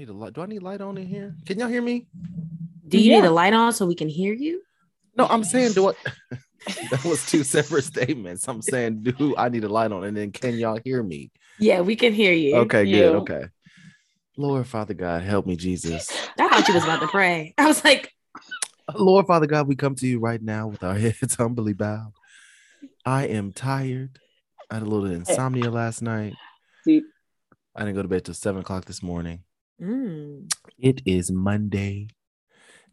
I need a light. Do I need light on in here? Can y'all hear me? Do you Yeah. need a light on so we can hear you? No, I'm saying do I. that was two separate statements. I'm saying do I need a light on, and then can y'all hear me? Yeah, we can hear you. Okay, you. good. Okay. Lord Father God, help me, Jesus. I thought you was about to pray. I was like, Lord Father God, we come to you right now with our heads humbly bowed. I am tired. I had a little insomnia last night. Deep. I didn't go to bed till seven o'clock this morning. Mm, It is Monday,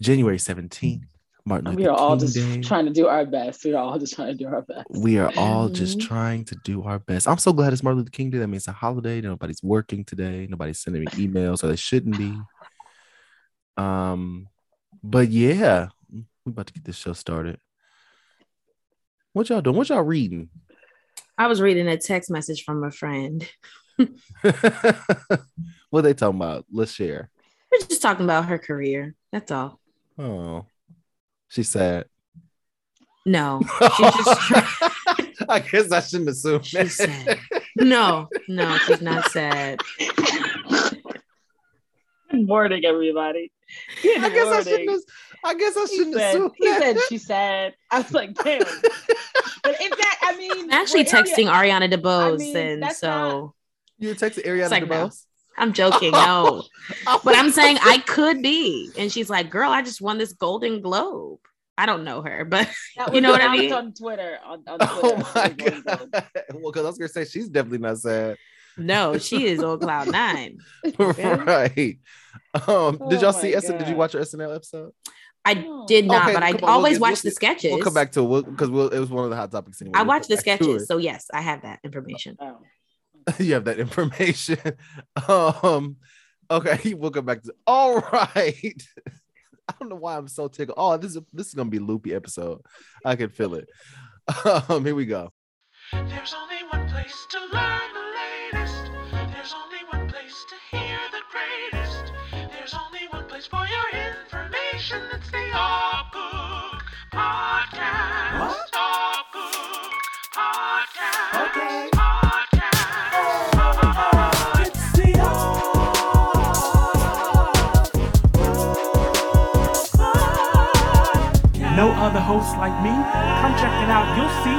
January 17th. Martin Luther We are all just Day. trying to do our best. We are all just trying to do our best. We are all just Mhm. trying to do our best. I'm so glad it's Martin Luther King Day. That means it's a holiday. Nobody's working today. Nobody's sending me emails, or they shouldn't be. Um, but yeah, we about to get this show started. What y'all doing? What y'all reading? I was reading a text message from a friend. what they talking about? Let's share. We're just talking about her career. That's all. Oh, she's sad. No, she's just I guess I shouldn't assume. she's sad. No, no, she's not sad. Good morning, everybody. Good I guess I morning. shouldn't. as- I guess I shouldn't said, assume. he that. said she said. I was like, damn. but if that, I mean, I'm actually texting Ariana DeBose, I mean, and so not- You texted Ariana It's like. DeBose? I'm joking. No, Oh but I'm saying I could be. And she's like, girl, I just won this Golden Globe. I don't know her, but you know what I mean? on Twitter. On, on Oh my god! Well, because I was gonna say she's definitely not sad, no, she is on cloud nine. right? Um, did y'all Oh see? my SN, did you God. watch your SNL episode? I did not, Okay, but I come on, we'll always watch we'll- the sketches. We'll come back to it because we'll, it was one of the hot topics. Anyway. I We'll the sketches, so yes, I have that information. Oh. you have that information. Um, okay, we'll come back to. All right. I don't know why I'm so tickled. Oh, this is this is gonna be a loopy episode. I can feel it. Um, here we go. There's only one place to learn the latest. There's only one place to hear the greatest. There's only one place for your information. It's the Off Book Podcast. What? Off Book Podcast. Okay. No other hosts like me. Come check it out. You'll see.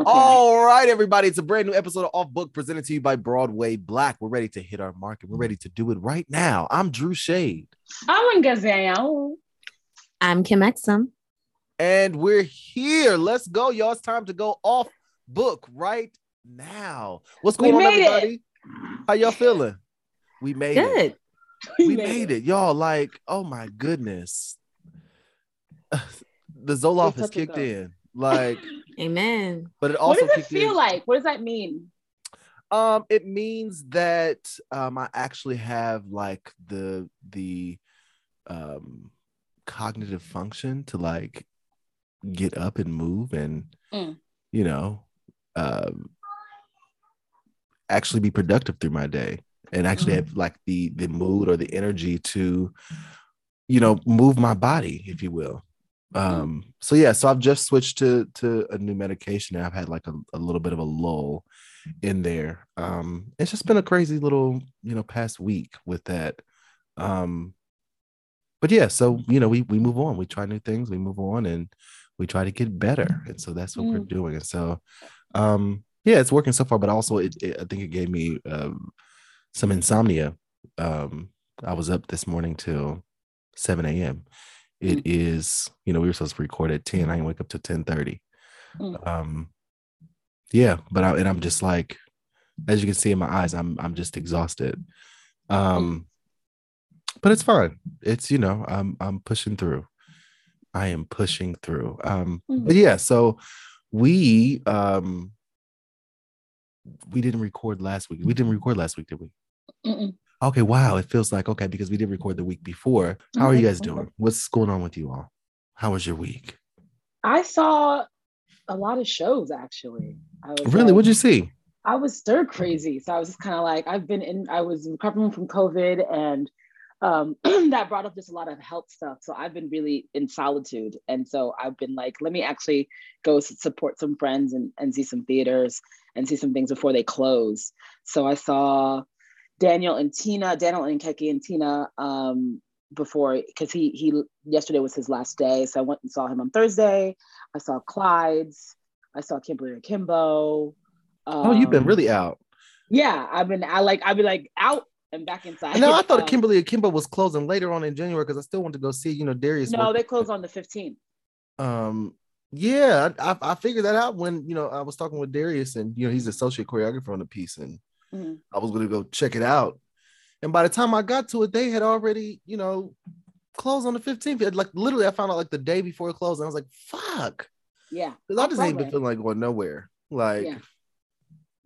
Okay. All right, everybody. It's a brand new episode of Off Book presented to you by Broadway Black. We're ready to hit our market. We're ready to do it right now. I'm Drew Shade, I'm in Gazelle. I'm Kim Exum. and we're here. Let's go, y'all. It's time to go off book right now. What's We going on, made it. everybody? How y'all feeling? We made it. Good. we made it, y'all. Like, oh my goodness, the Zoloft has kicked in. Like, Amen. but it also What also does it feel in. like? What does that mean? Um, it means that um I actually have like the the um cognitive function to like get up and move and Mm. you know um actually be productive through my day and actually have like the the mood or the energy to you know move my body if you will. Um so yeah so i've just switched to to a new medication and i've had like a, a little bit of a lull in there. Um it's just been a crazy little you know past week with that. Um but yeah so you know we we move on. We try new things we move on and we try to get better. And so that's what we're doing. And so um yeah it's working so far but also it, it i think it gave me um some insomnia um i was up this morning till 7 a.m It is you know we were supposed to record at 10 i didn't wake up till 10 30 Mm. um yeah but i and i'm just like as you can see in my eyes i'm i'm just exhausted. Um but it's fine. It's you know i'm i'm pushing through. I am pushing through. Um but yeah so we um we didn't record last week. We didn't record last week, did we? Mm-mm. Okay, wow. It feels like okay because we did record the week before. How are you guys doing? What's going on with you all? How was your week? I saw a lot of shows actually. I was Really? like- What'd you um, see? I was stir crazy. So I was just kind of like, I've been in, I was recovering from COVID and um, that brought up just a lot of health stuff. So I've been really in solitude. And so I've been like, let me actually go support some friends and, and see some theaters and see some things before they close. So I saw Daniel and Tina, Daniel and Keki and Tina um, before, because he, he, yesterday was his last day. So I went and saw him on Thursday. I saw Clyde's. I saw Kimberly Akimbo. Oh, you've been Um, really out. yeah, I've been I like I've been like out and back inside. No, I thought Um, Kimberly Akimbo was closing later on in January because I still want to go see, you know, Darius. No, work. they close on the 15th. um yeah I, I figured that out when you know i was talking with darius and you know he's associate choreographer on the piece and Mhm. i was going to go check it out and by the time i got to it they had already you know closed on the 15th like literally i found out like the day before it closed and i was like fuck Yeah. because i just ain't been feeling like going nowhere like Yeah.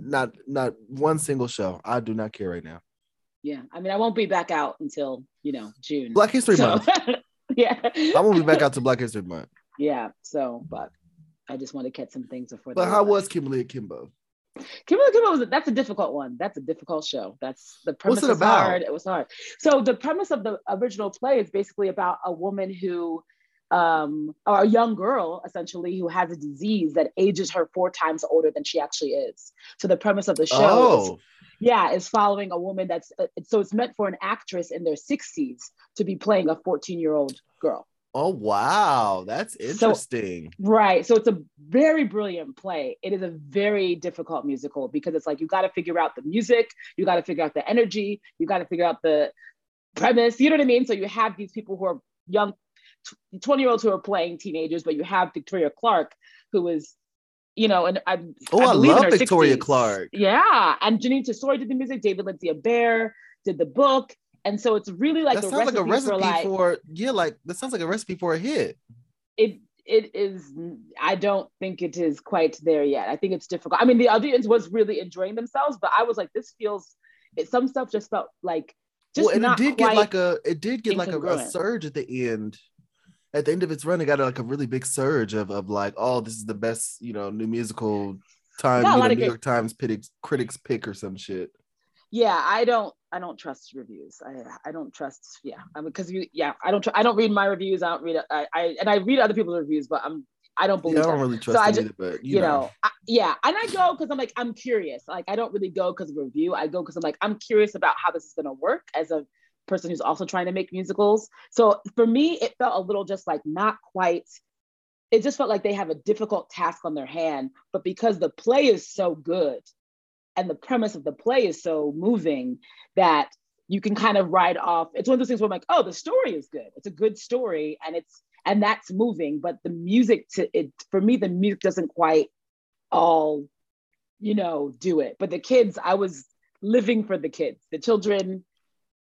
not not one single show i do not care right now Yeah. I mean, I won't be back out until, you know, June. black history So, month yeah. i won't be back out to black history month Yeah. So, but I just want to catch some things before but how leave. was kimberly akimbo Kimberly Akimbo was that's a difficult one. That's a difficult show. That's the premise What's it about? hard. It was hard. So the premise of the original play is basically about a woman who um or a young girl essentially who has a disease that ages her four times older than she actually is. So the premise of the show is oh yeah, is following a woman that's uh, so it's meant for an actress in their 60s to be playing a 14 year old girl. oh wow that's interesting Right. So it's a very brilliant play. It is a very difficult musical because it's like you got to figure out the music, you got to figure out the energy, you got to figure out the premise. You know what I mean? So you have these people who are young 20 year olds who are playing teenagers, but you have Victoria Clark, who is, you know, and oh, I, Oh, I in love Victoria 60s. Clark. Yeah. And Jeanine Tesori did the music, David Lindsay-Abaire did the book. And so it's really like that a sounds like a recipe for for, yeah, like that sounds like a recipe for a hit. it it is i don't think it is quite there yet i think it's difficult i mean the audience was really enjoying themselves but i was like this feels it, some stuff just felt like just well, and it did get like a it did get like a, a surge at the end. At the end of its run, it got like a really big surge of of like, oh, this is the best, you know, new musical time, you know, New great- York Times critics critics pick or some shit. yeah i don't i don't trust reviews i i don't trust yeah i mean because you yeah i don't tr- i don't read my reviews i don't read I, I and i read other people's reviews but i'm i don't believe Yeah, I don't really trust I it either, but you, you know. know, I, yeah and i go because i'm like i'm curious like i don't really go because of review i go because i'm like i'm curious about how this is going to work as a person who's also trying to make musicals. So for me it felt a little just like not quite it just felt like they have a difficult task on their hand. But because the play is so good and the premise of the play is so moving that you can kind of ride off it's one of those things where i'm like oh the story is good. It's a good story and it's and that's moving. But the music to it for me the music doesn't quite all you know do it. But the kids i was living for the kids. The children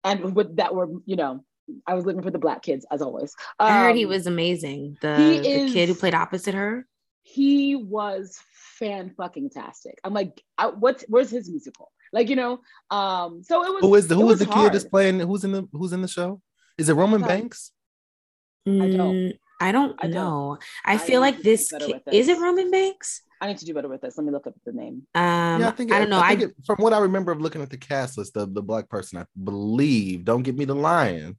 and with that were you know i was living for the black kids as always I heard he Um, was amazing. The, he the kid who played opposite her. he was fan fucking tastic i'm like I, what's where's his musical like you know um so it was Who is the Who is who was is the kid that's playing who's in the who's in the show? Is it Roman thought- Banks? don't. Mm, I don't I don't. know. I, I feel like to do this ki- with is it. Roman Banks. I need to do better with this let me look up the name Um, yeah, I, think I don't know. I, think it- from what I remember of looking at the cast list of the black person, I believe. Don't get me the lion,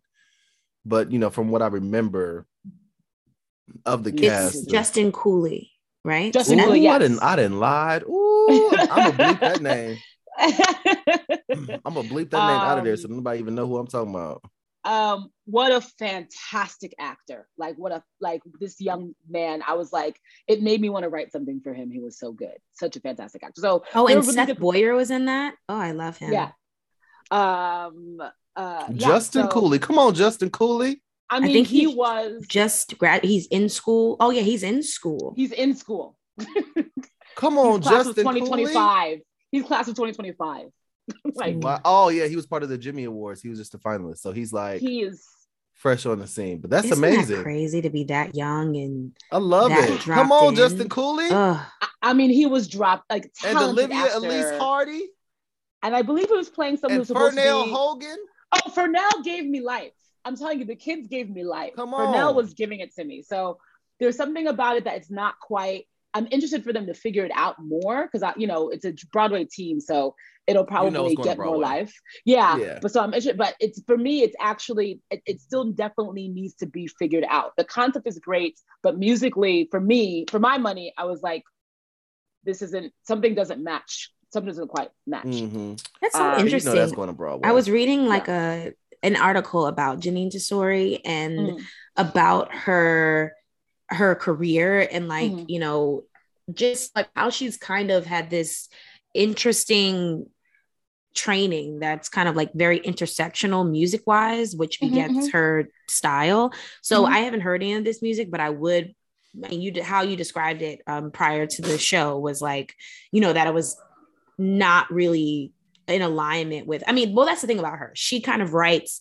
but you know, from what I remember of the It's cast, it's of- Justin Cooley, right? Justin Ooh, Cooley, I didn't. I didn't lie. Ooh, I'm gonna bleep that name. I'm gonna bleep that name out of there so Um, nobody even know who I'm talking about. Um what a fantastic actor like what a like this young man i was like it made me want to write something for him he was so good such a fantastic actor so oh, and were really Seth good- Boyer was in that. Oh, I love him. yeah um uh yeah, Justin so, Cooley, come on, Justin Cooley. i mean think he he- was Just grad. He's in school. Oh yeah, he's in school. he's in school Come on, he's class of Justin Cooley. 2025 he's class of 2025 like Wow. Oh yeah, he was part of the Jimmy Awards. He was just a finalist, so he's like he is fresh on the scene. But that's Isn't that amazing. crazy to be that young and I love it. Come on, in. Justin Cooley ugh. I, I mean, he was dropped like and Olivia actor. Elease Hardy and I believe he was playing someone and who's supposed Fernell to be. Hogan. Oh, Fernell gave me life. I'm telling you, the kids gave me life. Come Fernell on. was giving it to me. So there's something about it that it's not quite. I'm interested for them to figure it out more because I, you know, it's a Broadway team, so it'll probably know it's going to get more life. Yeah. Yeah. But so I'm interested, but it's for me, it's actually it, it still definitely needs to be figured out. The concept is great, but musically, for me, for my money, I was like, this isn't something doesn't match. Something doesn't quite match. Mhm. That's so Uh, You know interesting. that's going to Broadway. I was reading like a an article about Jeanine Tesori and Mm. about her her career and like Mhm. you know just like how she's kind of had this interesting training that's kind of like very intersectional music wise which Mhm, begets her style so Mhm. i haven't heard any of this music but i would and you how you described it um, prior to the show was like you know that it was not really in alignment with i mean well that's the thing about her she kind of writes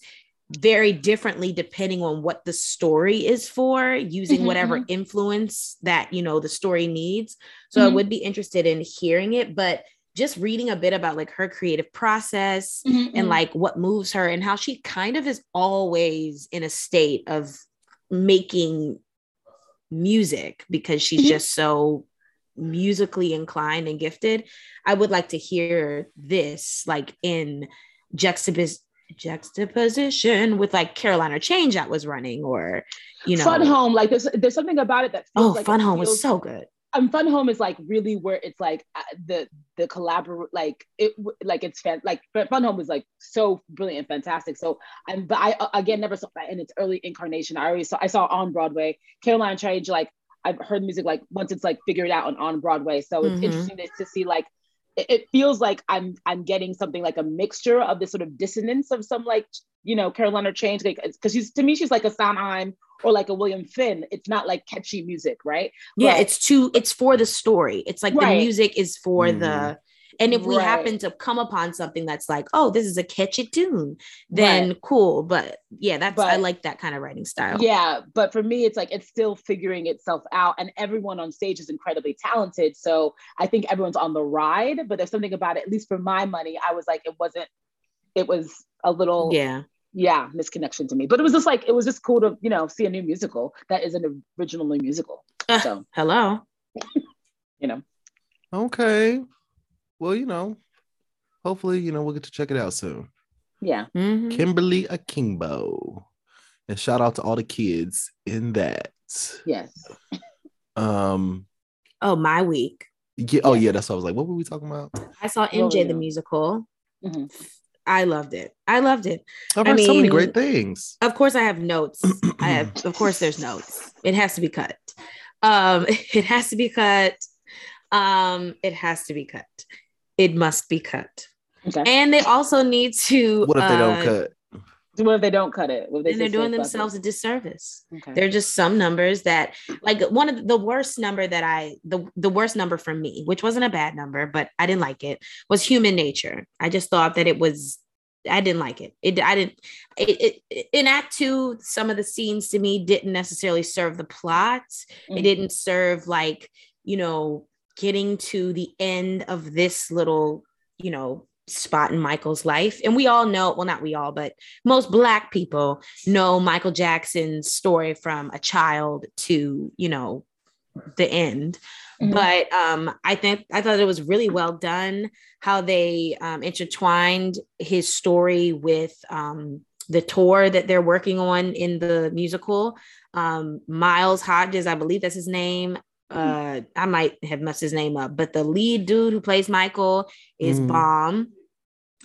very differently depending on what the story is for using Mhm, whatever influence that you know the story needs so i Mhm. would be interested in hearing it but just reading a bit about like her creative process Mm-hmm. and like what moves her and how she kind of is always in a state of making music because she's Mhm. just so musically inclined and gifted i would like to hear this like in juxtapos- juxtaposition with like carolina change that was running or you know Fun Home, like there's there's something about it that feels oh like fun home was so good um, Fun Home is like really where it's like uh, the the collabor like it like it's fan like but Fun Home is like so brilliant and fantastic. So I'm but I uh, again never saw that in its early incarnation. I already saw I saw on Broadway Caroline Change like I've heard music like once it's like figured out on on Broadway. So it's Mhm. interesting to, to see like it, it feels like I'm I'm getting something like a mixture of this sort of dissonance of some like you know Carolina Change like because she's to me she's like a Sondheim or like a William Finn. It's not like catchy music, right? yeah But- it's too it's for the story it's like the music is for Mhm. the and if we Right. happen to come upon something that's like oh this is a catchy tune then cool but yeah that's i like that kind of writing style Yeah, but for me, it's like it's still figuring itself out, and everyone on stage is incredibly talented. So I think everyone's on the ride, but there's something about it. At least for my money, I was like, it wasn't. It was a little, yeah, yeah misconnection to me. But it was just like it was just cool to you know see a new musical that is an originally musical. Uh, So hello you know, Okay. Well, you know, hopefully, you know, we'll get to check it out soon. yeah, Mhm. Kimberly Akimbo. And shout out to all the kids in that. yes, Um, oh my week yeah, oh Yeah. yeah, that's what I was like. What were we talking about? i saw Well, mj the yeah. musical Mhm. i loved it i loved it I've I heard so many mean- great things. of course i have notes i have of course there's notes it has to be cut um it has to be cut um it has to be cut it must be cut okay. and they also need to What if they don't uh, cut? What if they don't cut it? What they then they're doing say, fuck themselves a disservice it? Okay. there are just some numbers that like one of the worst number that i the, the worst number for me which wasn't a bad number but i didn't like it was human nature i just thought that it was i didn't like it it i didn't it, it in act two some of the scenes to me didn't necessarily serve the plot it Mhm. didn't serve like you know getting to the end of this little you know spot in michael's life. And we all know well not we all but most black people know michael jackson's story from a child to you know the end. Mhm. but um i think i thought it was really well done how they um intertwined his story with um the tour that they're working on in the musical. Um miles hodges i believe that's his name uh i might have messed his name up but the lead dude who plays michael is Mhm. bomb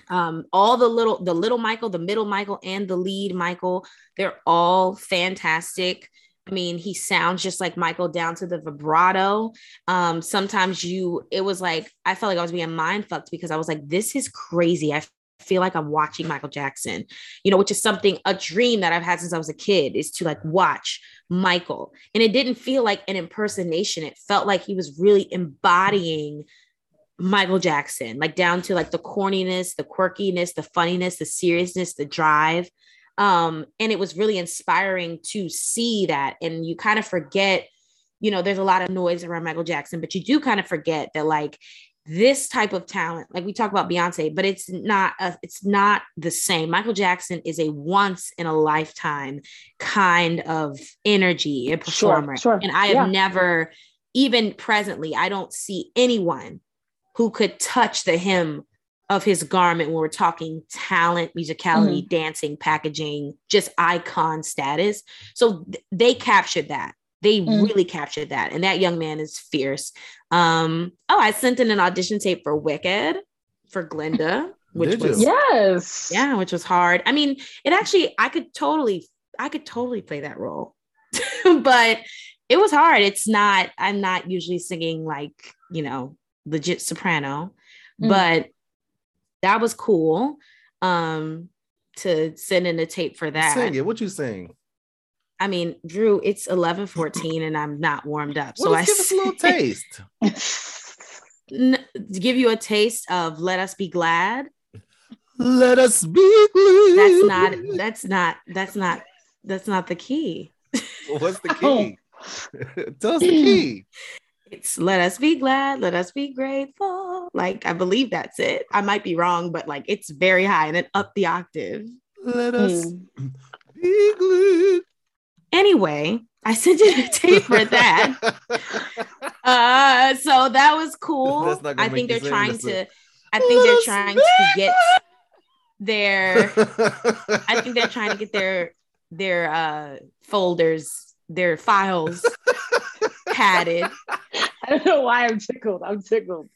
um all the little the little michael the middle michael and the lead michael they're all fantastic. I mean he sounds just like michael down to the vibrato. Um sometimes you it was like i felt like i was being mind fucked because i was like this is crazy. I feel like i'm watching michael jackson you know which is something a dream that i've had since i was a kid is to like watch michael and it didn't feel like an impersonation it felt like he was really embodying Michael Jackson, like down to like the corniness, the quirkiness, the funniness, the seriousness, the drive. Um, and it was really inspiring to see that. And you kind of forget, you know, there's a lot of noise around Michael Jackson, but you do kind of forget that like this type of talent, like we talk about Beyonce, but it's not a, it's not the same. Michael Jackson is a once in a lifetime kind of energy, a Sure, performer. sure. And I have Yeah. never, even presently, I don't see anyone who could touch the hem of his garment when we're talking talent, musicality, Mm-hmm. dancing, packaging, just icon status. So th- they captured that. They Mm. really captured that. And that young man is fierce. Um, oh, I sent in an audition tape for Wicked for Glinda, which Did you? was Yes. yeah, which was hard. I mean, it actually I could totally I could totally play that role. but it was hard. It's not I'm not usually singing like, you know, legit soprano, Mm. but that was cool. Um to send in a tape for that. Sing it. What you sing? I mean, Drew, it's 11 14 and I'm not warmed up. Well, so I give us a little taste. n- give you a taste of Let Us Be Glad. Let us be glad. That's not that's not that's not that's not the key. What's the key? Tell us the key. It's let us be glad, let us be grateful. Like I believe that's it. I might be wrong, but like it's very high and then up the octave. Let us Mm. be glad. Anyway, I sent you a tape for that. Uh so that was cool. That's not I think they're sing, trying to it. I think they're trying to get their I I think they're trying to get their their uh folders, their files padded. I don't know why I'm tickled. I'm tickled.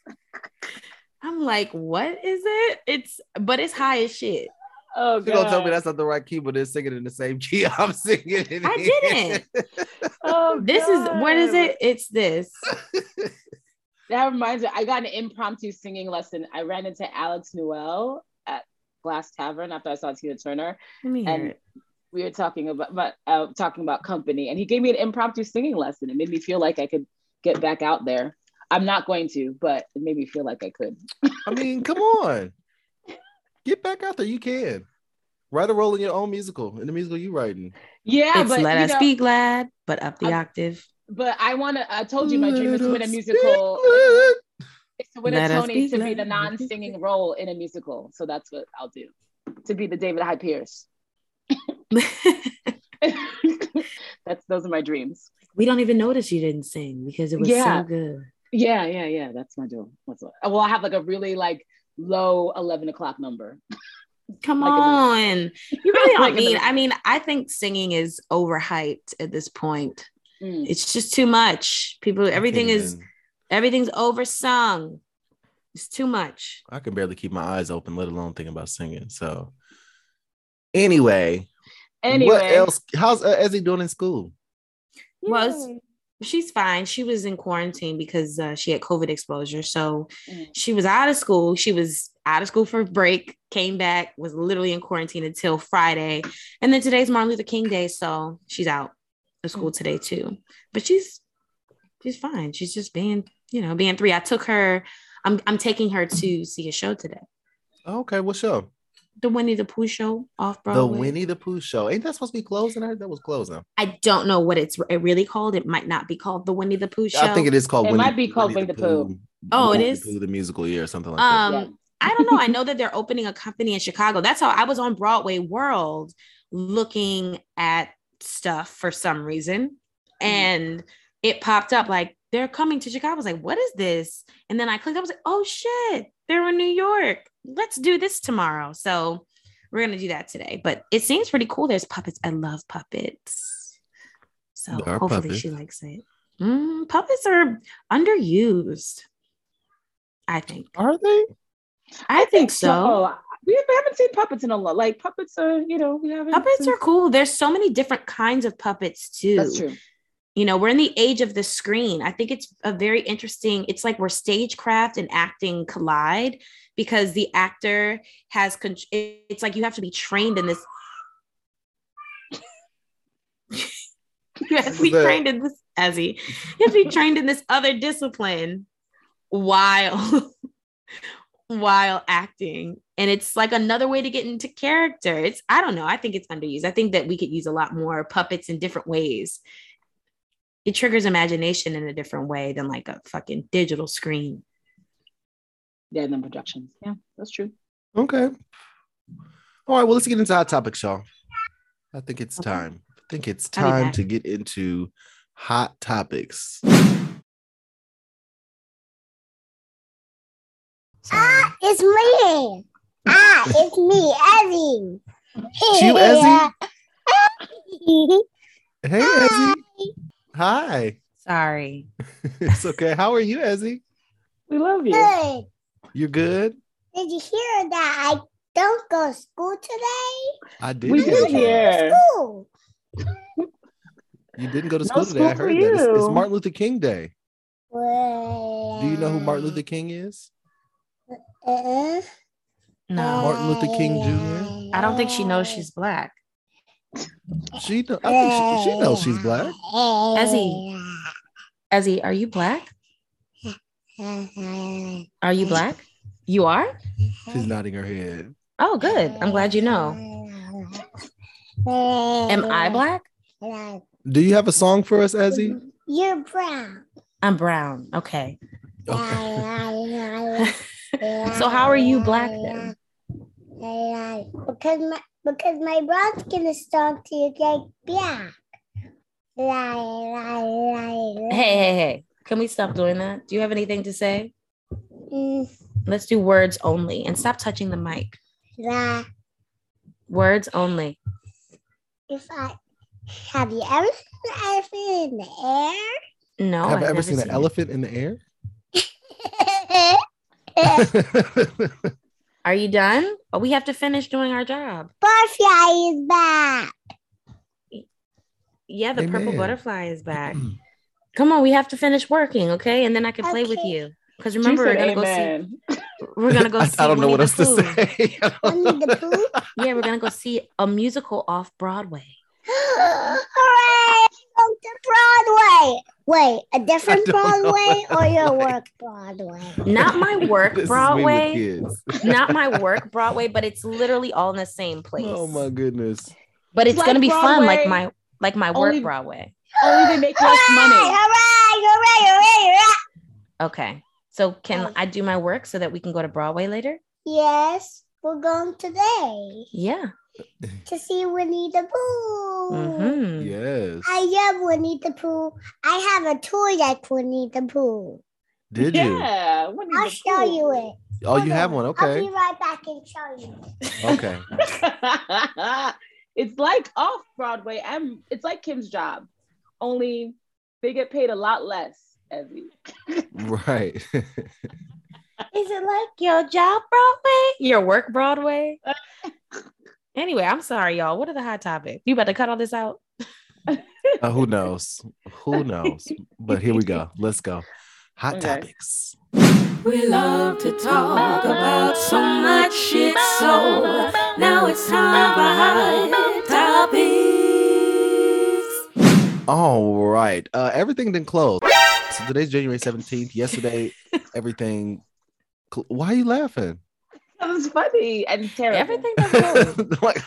I'm like, what is it? It's but it's high as shit. Oh You gonna tell me that's not the right key, but they're singing in the same key I'm singing it. I in. didn't. Oh, This is what is it? It's this. That reminds me. I got an impromptu singing lesson. I ran into Alex Newell at Glass Tavern after I saw Tina Turner. Let me hear And it. we were talking about, about uh, talking about company, and he gave me an impromptu singing lesson. It made me feel like I could get back out there. I'm not going to, but it made me feel like I could. I mean, come on. Get back out there. You can. Write a role in your own musical, in the musical you writing. Yeah, It's but let you us know, be glad, but up the I- octave. But I want to. I told you my dream is to win a Let us be musical. glad. Is to win Let a Tony be to be the non-singing role in a musical. So that's what I'll do. To be the David Hyde Pierce. that's those are my dreams. we don't even notice you didn't sing because it was Yeah. so good. Yeah, yeah, yeah. That's my deal. That's what. Well, I have like a really like low eleven o'clock number. Come Like on. You really Like don't need. I mean, I think singing is overhyped at this point. Mm. It's just too much. People, everything I is everything's oversung. It's too much. I can barely keep my eyes open, let alone think about singing. So, anyway, Anyway, what else? How's uh, Ezzy doing in school? Well, it's- Yay. She's fine. She was in quarantine because uh, she had COVID exposure. So Mm. she was out of school. She was out of school for break, came back, was literally in quarantine until Friday. And then today's Martin Luther King Day. So she's out of school today too. But she's she's fine. She's just being, you know, being three. I took her, I'm I'm taking her to see a show today. Okay, what show? The Winnie the Pooh show off Broadway. The Winnie the Pooh show. Ain't that supposed to be closing? I heard that was closing. I don't know what it's really called. It might not be called the Winnie the Pooh show. I think it is called. It Winnie, might be called Winnie the Pooh. Oh, it Winnie the? Pooh, the musical year or something like Um, Yeah. I don't know. I know that they're opening a company in Chicago. That's how I was on Broadway World looking at stuff for some reason. And it popped up like they're coming to Chicago. I was like, what is this? And then I clicked, I was like, oh shit, they're in New York. Let's do this tomorrow. So we're gonna do that today. But it seems pretty cool. There's puppets. I love puppets. So hopefully puppets. she likes it. Mm, puppets are underused. I think. Are they? I, think, so. We we haven't seen puppets in a lot. Like puppets are, you know, we haven't. Puppets seen- are cool. There's so many different kinds of puppets too. That's true. You know, we're in the age of the screen. I think it's a very interesting. It's like where stagecraft and acting collide because the actor has. It's like you have to be trained in this. you have to be That- trained in this, Ezzy. You have to be trained in this other discipline while while acting. And it's like another way to get into character. It's, I don't know. I think it's underused. I think that we could use a lot more puppets in different ways. It triggers imagination in a different way than like a fucking digital screen. Yeah, and then projections. Yeah, that's true. Okay. All right. Well, let's get into hot topics, y'all. I think it's Okay. time. I think it's time to get into hot topics. Ah, it's me. Ah, it's me, Ezzy. It's you, Ezzy? Hey, Ezzy. Hi. Sorry. it's okay. How are you, Ezzy? We love you. Good. You good? Did you hear that I don't go to school today? I did. We hear did you. hear. School. You didn't go to No school today. I school for heard that. It's, it's. Martin Luther King Day. Well, Do you know who Martin Luther King is? Uh, No, Martin Luther King Jr.? I don't think she knows she's black. She, know, I think she, she knows she's black. Ezzy. Ezzy, are you black? Are you black? You are? She's nodding her head. Oh, good. I'm glad you know. Am I black? Do you have a song for us, Ezzy? You're brown. I'm brown. Okay. Okay. so how are you black then? Because my because my brown skin is starting to get black. Hey, hey, hey. Can we stop doing that? Do you have anything to say? Mm, Let's do words only and stop touching the mic. la- Words only. If I have you ever seen an elephant in the air? No. have I've I ever never seen an it. elephant in the air? Are you done? Oh, we have to finish doing our job. Butterfly is back. Yeah, the purple butterfly is back. Come on, we have to finish working, okay? And then I can play with you. Because remember, we're gonna amen. go see. We're gonna go I, see. I don't know what the else to say. Winnie the. Pooh. Yeah, we're gonna go see a musical off Broadway. Hooray! Go to Broadway. Wait, a different I don't know Broadway or your Broadway. work Broadway? Not my work This is me with Broadway. Not my work Broadway, but it's literally all in the same place. Oh my goodness. But it's Like gonna be fun, like my like my work only- Broadway. Only they make less money. Hooray! Hooray! Hooray! Hooray! Okay. So can Oh. I do my work so that we can go to Broadway later? Yes, we're going today Yeah. to see Winnie the Pooh. hmm Yes. I love Winnie the Pooh. I have a toy like Winnie the Pooh. Did you? Yeah. I'll show Pooh. you it. Oh, you Hold have on. one. I'll Okay. be right back and show you. Okay. it's like off Broadway. and it's like Kim's job, only they get paid a lot less. Ezzy. Right. Is it like your job Broadway? Your work Broadway? Anyway, I'm sorry, y'all. What are the hot topics? You about to cut all this out? Uh, who knows? Who knows? But here we go. Let's go. Hot Okay. topics. We love to talk about so much shit, so now it's time for hot topics. All right. Uh, everything didn't close. So today's January 17th. Yesterday, everything. Cl- Why are you laughing? That was funny and terrible. Everything that's like,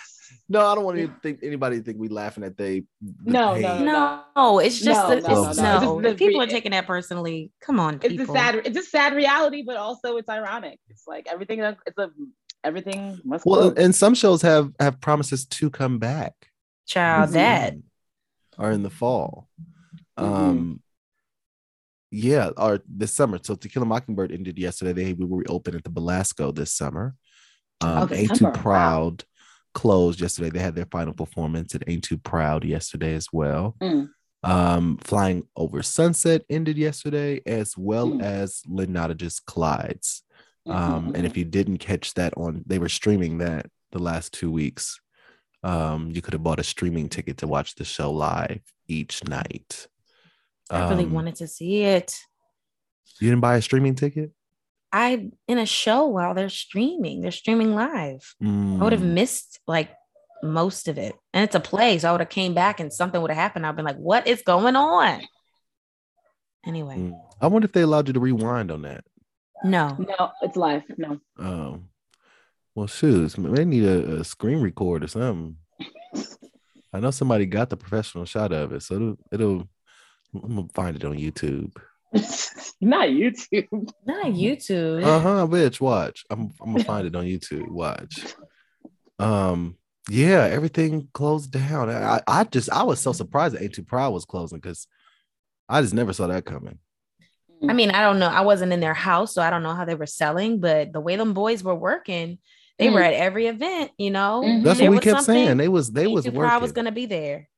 no, I don't want to think anybody think we laughing at they. the No, pain. no, No, it's just No, the, no, no, it's, no. no. It's just people the- are taking that personally, come on, It's people. a sad. It's a sad reality, but also it's ironic. It's like everything. It's a everything must. Well, close. and some shows have have promises to come back. Child, that are in the fall. Mhm. Um, yeah, or this summer. So To Kill a Mockingbird ended yesterday. They will reopen at the Belasco this summer. Um, Oh, Ain't Too summer. Wow. Proud closed yesterday. They had their final performance at Ain't Too Proud yesterday as well. Mm. Um, Flying Over Sunset ended yesterday, as well Mm. as Lynn Nottage's Clydes. Um, Mhm, and if you didn't catch that on, they were streaming that the last two weeks. Um, you could have bought a streaming ticket to watch the show live each night. I really Um, wanted to see it. You didn't buy a streaming ticket? I in a show while they're streaming. They're streaming live. I would have Mm, missed like most of it. And it's a play. So I would have came back and something would have happened. I've been like, what is going on? Anyway, mm. I wonder if they allowed you to rewind on that. No. No, it's live. No. Um, well, shoes. They need a, a screen record or something. I know somebody got the professional shot of it, so it'll. it'll I'm gonna find it on YouTube. Not YouTube. Not YouTube. Uh huh, bitch. Watch. I'm. I'm gonna find it on YouTube. Watch. Um. Yeah, everything closed down. I, I just I was so surprised that Ain't Too Proud was closing because I just never saw that coming. I mean, I don't know. I wasn't in their house, so I don't know how they were selling, but the way them boys were working, they were Mm. at every event, you know. Mhm. That's There what we kept something, saying. They was they Ain't was Too working. Proud was gonna be there.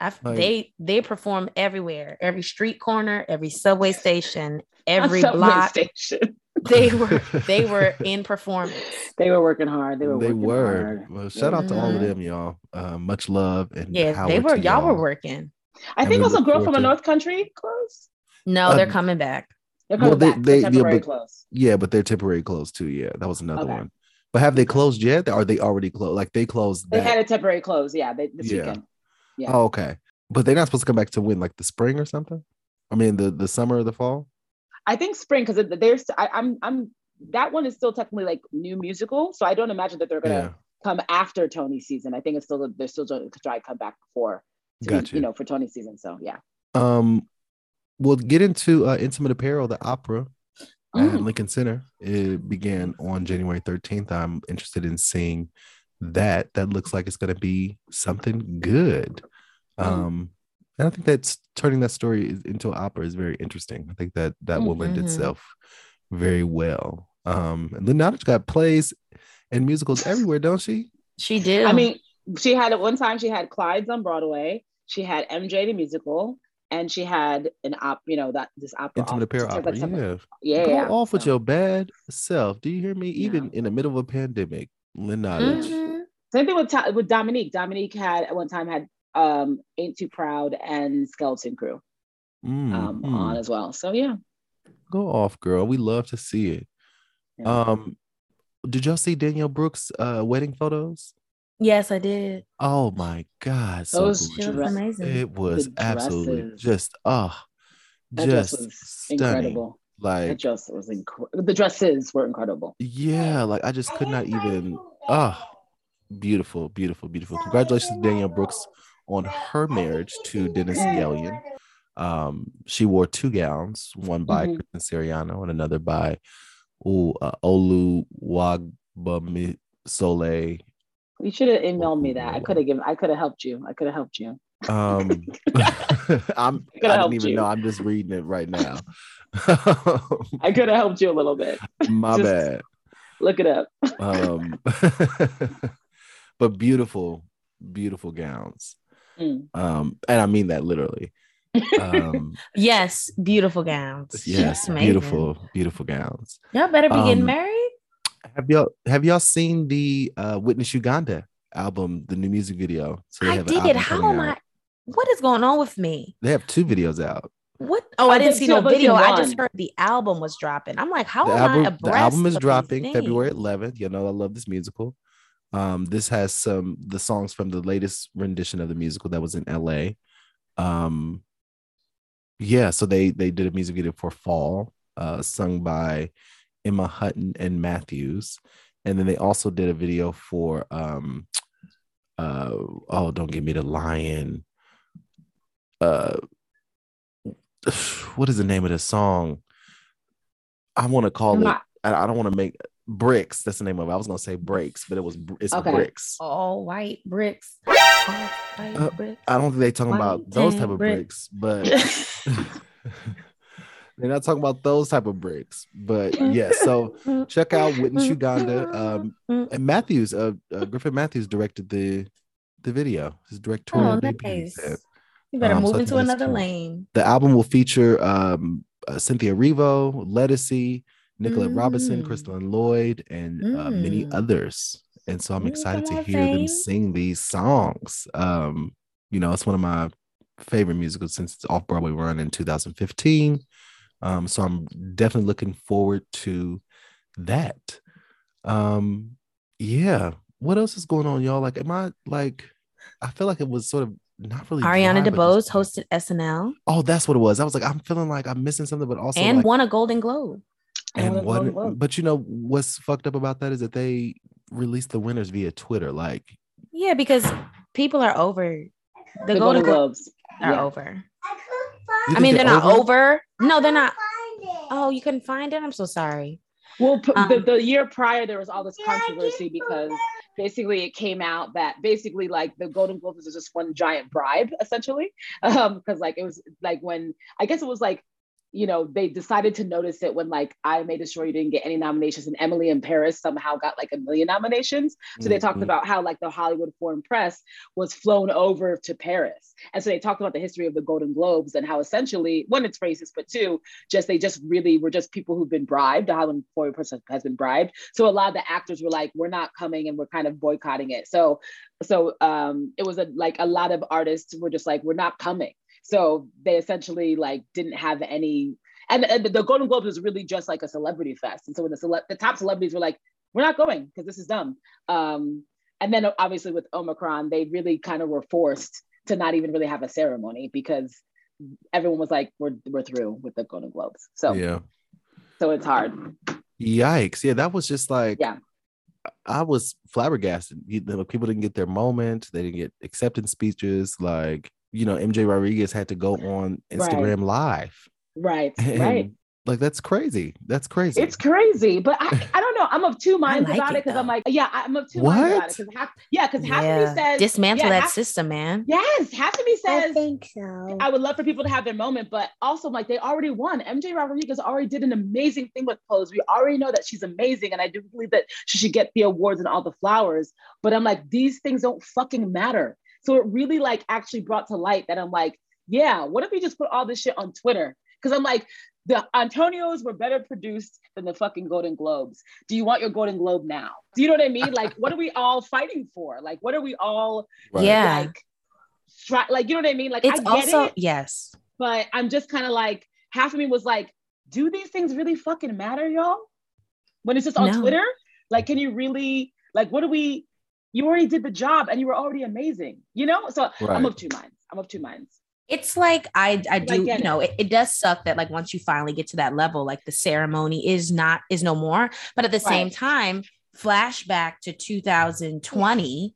I, f- Like- they they perform everywhere, every street corner, every subway station, every subway block. station. They were they were in performance. They were working hard. They were. they working were. hard. Well, shout out to all of Mhm. them, y'all. Uh, much love and Yeah, power they were. to Y'all were working. I And think we also look girl from a to- North Country close. No, Uh, they're coming back. They're Well, coming they- back. they- They're yeah, temporary but- close. Yeah, but they're temporary closed too. Yeah, that was another Okay. one. But have they closed yet? Or are they already closed? Like they closed. They that- had a temporary close. Yeah, they, this Yeah. weekend. Yeah. Oh, okay. But they're not supposed to come back to win like the spring or something. I mean, the the summer or the fall. I think spring because there's. I, I'm. I'm. That one is still technically like new musical, so I don't imagine that they're gonna Yeah, come after Tony season. I think it's still they're still trying to try to come back be, Gotcha. you know, for Tony season. So yeah. Um, we'll get into uh, intimate apparel, the opera at Mm. Lincoln Center. It began on January 13th. I'm interested in seeing that. That looks like it's going to be something good. Mm. Um, and I think that's turning that story into an opera is very interesting. I think that that will lend Mhm. itself very well. Um, and Lynn Nottage's got plays and musicals everywhere, don't she? She did. I mean, she had at one time she had Clyde's on Broadway. She had MJ the musical, and she had an op. You know that this opera. Intimate off- apparel it's like Yeah. yeah, Go yeah. off with your bad self. Do you hear me? Yeah. Even in the middle of a pandemic, Lynn Nottage. Mhm. Same thing with with Dominique. Dominique had at one time had um Ain't Too Proud and Skeleton Crew um Mhm. on as well. So yeah. Go off, girl. We love to see it. Yeah. Um, did y'all see Danielle Brooks' uh wedding photos? yes, I did. Oh my god, so Those She gorgeous. looks dress- amazing. It was absolutely dresses. just oh, just was stunning. incredible. That Like dress was incredible. The dresses were incredible. yeah, like I just could not even. Oh, beautiful, beautiful, beautiful. Congratulations, to Danielle Brooks, on her marriage to Dennis Gelin. Um, she wore two gowns, one by Mhm. Christian Siriano and another by ooh, uh, Olu Wagbami Soleil. You should have emailed me that. I could have given. I could have helped you. I could have helped you. Um, I'm, I didn't even you. know. I'm just reading it right now. I could have helped you a little bit. My Just- bad. Look it up. Um, but beautiful, beautiful gowns. Mm. Um, and I mean that literally. Um, Yes, beautiful gowns. yes, Amazing. beautiful, beautiful gowns. Y'all better be getting Um, married. Have y'all have y'all seen the uh Witness Uganda album, the new music video? So they I have did. album How am out. I? What is going on with me? They have two videos out. What? Oh, I, I didn't see no I've only seen video. I just heard the album was dropping. I'm like, how the am album, I the album is dropping? February 11th. You know, I love this musical. Um, this has some the songs from the latest rendition of the musical that was in LA. Um, yeah, so they they did a music video for Fall, uh, sung by Emma Hunton and Matthews, and then they also did a video for um, uh, oh, don't give me the lion. Uh, what is the name of the song? I want to call I'm it. not- I, I don't want to make bricks. That's the name of it. I was gonna say breaks, but it was it's Okay. bricks. All white bricks. All white Uh, bricks. I don't think they talking about those type of brick. bricks, but they're not talking about those type of bricks. But yeah, so check out Witness Uganda. Um, and Matthews, uh, uh Griffin Matthews directed the the video. His directorial Oh, debut. nice. You better um, move I into another cool. lane. The album will feature um, uh, Cynthia Erivo, Lettucey, Nicolette Robinson, Mm. Crystalline Lloyd, and uh, many Mm. others. And so I'm Mm, excited to hear them sing these songs. Um, you know, it's one of my favorite musicals since its off Broadway run in 2015. Um, so I'm definitely looking forward to that. Um, yeah. What else is going on, y'all? Like, am I like? I feel like it was sort of not really. Ariana DeBose hosted SNL Oh, that's what it was. I was like, I'm feeling like I'm missing something, but also and like, won a Golden Globe. I And what? But you know what's fucked up about that is that they released the winners via Twitter. Like, Yeah, because people are over the, the Golden Golden Globes Globes. are Yeah. over. I couldn't You find I mean, they're they're not over? over. No, they're not. Oh, you couldn't find it. I'm so sorry. Well, p- the, Um, the year prior, there was all this controversy because basically it came out that basically like the Golden Globes was just one giant bribe, essentially. Um, because like it was like when I guess it was like you know they decided to notice it when like I made sure you didn't get any nominations and Emily in Paris somehow got like a million nominations. So they talked Mhm. about how like the Hollywood Foreign Press was flown over to Paris. And so they talked about the history of the Golden Globes and how essentially one, it's racist, but two, just they just really were just people who've been bribed. The Hollywood Foreign Press has been bribed. So a lot of the actors were like, we're not coming and we're kind of boycotting it. So so um it was a like a lot of artists were just like, we're not coming. So they essentially like didn't have any and, and the Golden Globes was really just like a celebrity fest. And so when the cele- the top celebrities were like, we're not going because this is dumb. Um, and then obviously with Omicron, they really kind of were forced to not even really have a ceremony because everyone was like, we're we're through with the Golden Globes. So yeah. so it's hard. Yikes. Yeah, that was just like Yeah. I was flabbergasted. People didn't get their moment, they didn't get acceptance speeches. Like, you know, MJ Rodriguez had to go on Instagram live. Right, And, right. Like that's crazy. That's crazy. It's crazy, but I, I don't know. I'm of two minds like about it, it because I'm like, yeah, I'm of two minds about it because half, yeah, because half of me says Dismantle yeah, that half- system, man. Yes, half of me I says think so. I would love for people to have their moment, but also like they already won. MJ Rodriguez already did an amazing thing with Pose. We already know that she's amazing, and I do believe that she should get the awards and all the flowers. But I'm like, these things don't fucking matter. So it really like actually brought to light that I'm like, yeah, what if we just put all this shit on Twitter? Because I'm like, the Antonyos were better produced than the fucking Golden Globes. Do you want your Golden Globe now? Do you know what I mean? Like, what are we all fighting for? Like, what are we all Right. Yeah. like? Try, like, you know what I mean? Like, it's I get also it yes. but I'm just kind of like half of me was like, do these things really fucking matter, y'all? When it's just on No. Twitter, like, can you really like what do we? You already did the job and you were already amazing, you know. So I'm of two minds. I'm of two minds. It's like I I do get you know it, it does suck that like once you finally get to that level like the ceremony is not is no more but at the same time flashback to 2020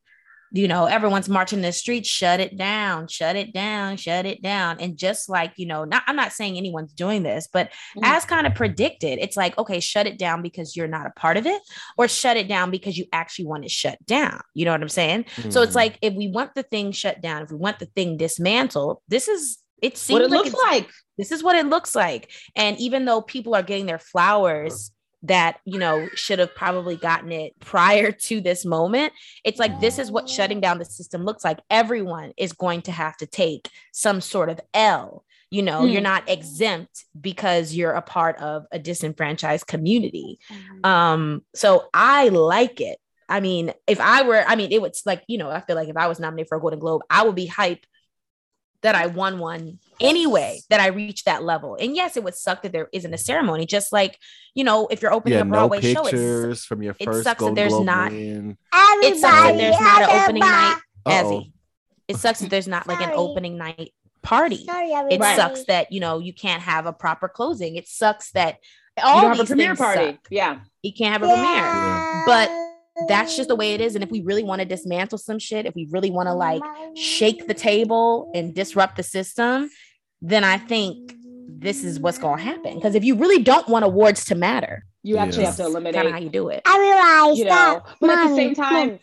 you know everyone's marching in the streets shut it down shut it down shut it down and just like you know not I'm not saying anyone's doing this but Mhm. as kind of predicted it's like okay shut it down because you're not a part of it or shut it down because you actually want it shut down you know what I'm saying so it's Mhm. like if we want the thing shut down, if we want the thing dismantled, this is it seems What it like looks like. This is what it looks like. And even though people are getting their flowers that you know should have probably gotten it prior to this moment, it's like this is what shutting down the system looks like. Everyone is going to have to take some sort of L. You know, Mm. you're not exempt because you're a part of a disenfranchised community um so i like it i mean if i were i mean it would like you know i feel like if i was nominated for a golden globe i would be hype that i won one anyway that i reached that level and yes it would suck that there isn't a ceremony just like you know if you're opening yeah, a no broadway show it's, pictures from your first it first sucks that there's Globe not- win. it sucks that there's not an opening night Uh-oh. Ezzy. it sucks that there's not like an opening night party Sorry, it everybody. sucks that you know you can't have a proper closing it sucks that You all don't have a these premiere things party. suck. Yeah. you can't have a premiere Yeah. But that's just the way it is. And if we really want to dismantle some shit, if we really want to like shake the table and disrupt the system, then I think this is what's going to happen. Because if you really don't want awards to matter, You actually Yeah. have to kind of how you do it. Everybody, you know stop. but at the same come time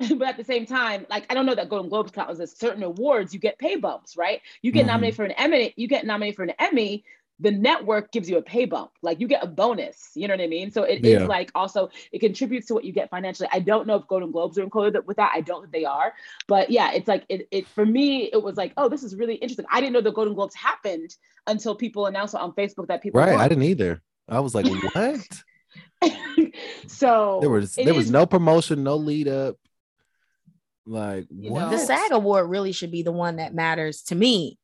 but at the same time like i don't know that golden globes count as certain awards you get pay bumps right you get Mhm. nominated for an emmy you get nominated for an emmy the network gives you a pay bump like you get a bonus you know what i mean so it is Yeah. like also it contributes to what you get financially i don't know if golden globes are included with that i don't think they are but yeah it's like it, it for me it was like oh this is really interesting i didn't know the golden globes happened until people announced it on facebook that people Right. won. I didn't either. I was like, what? so There was it there was is- no promotion, no lead up. Like what? know? The SAG award really should be the one that matters to me,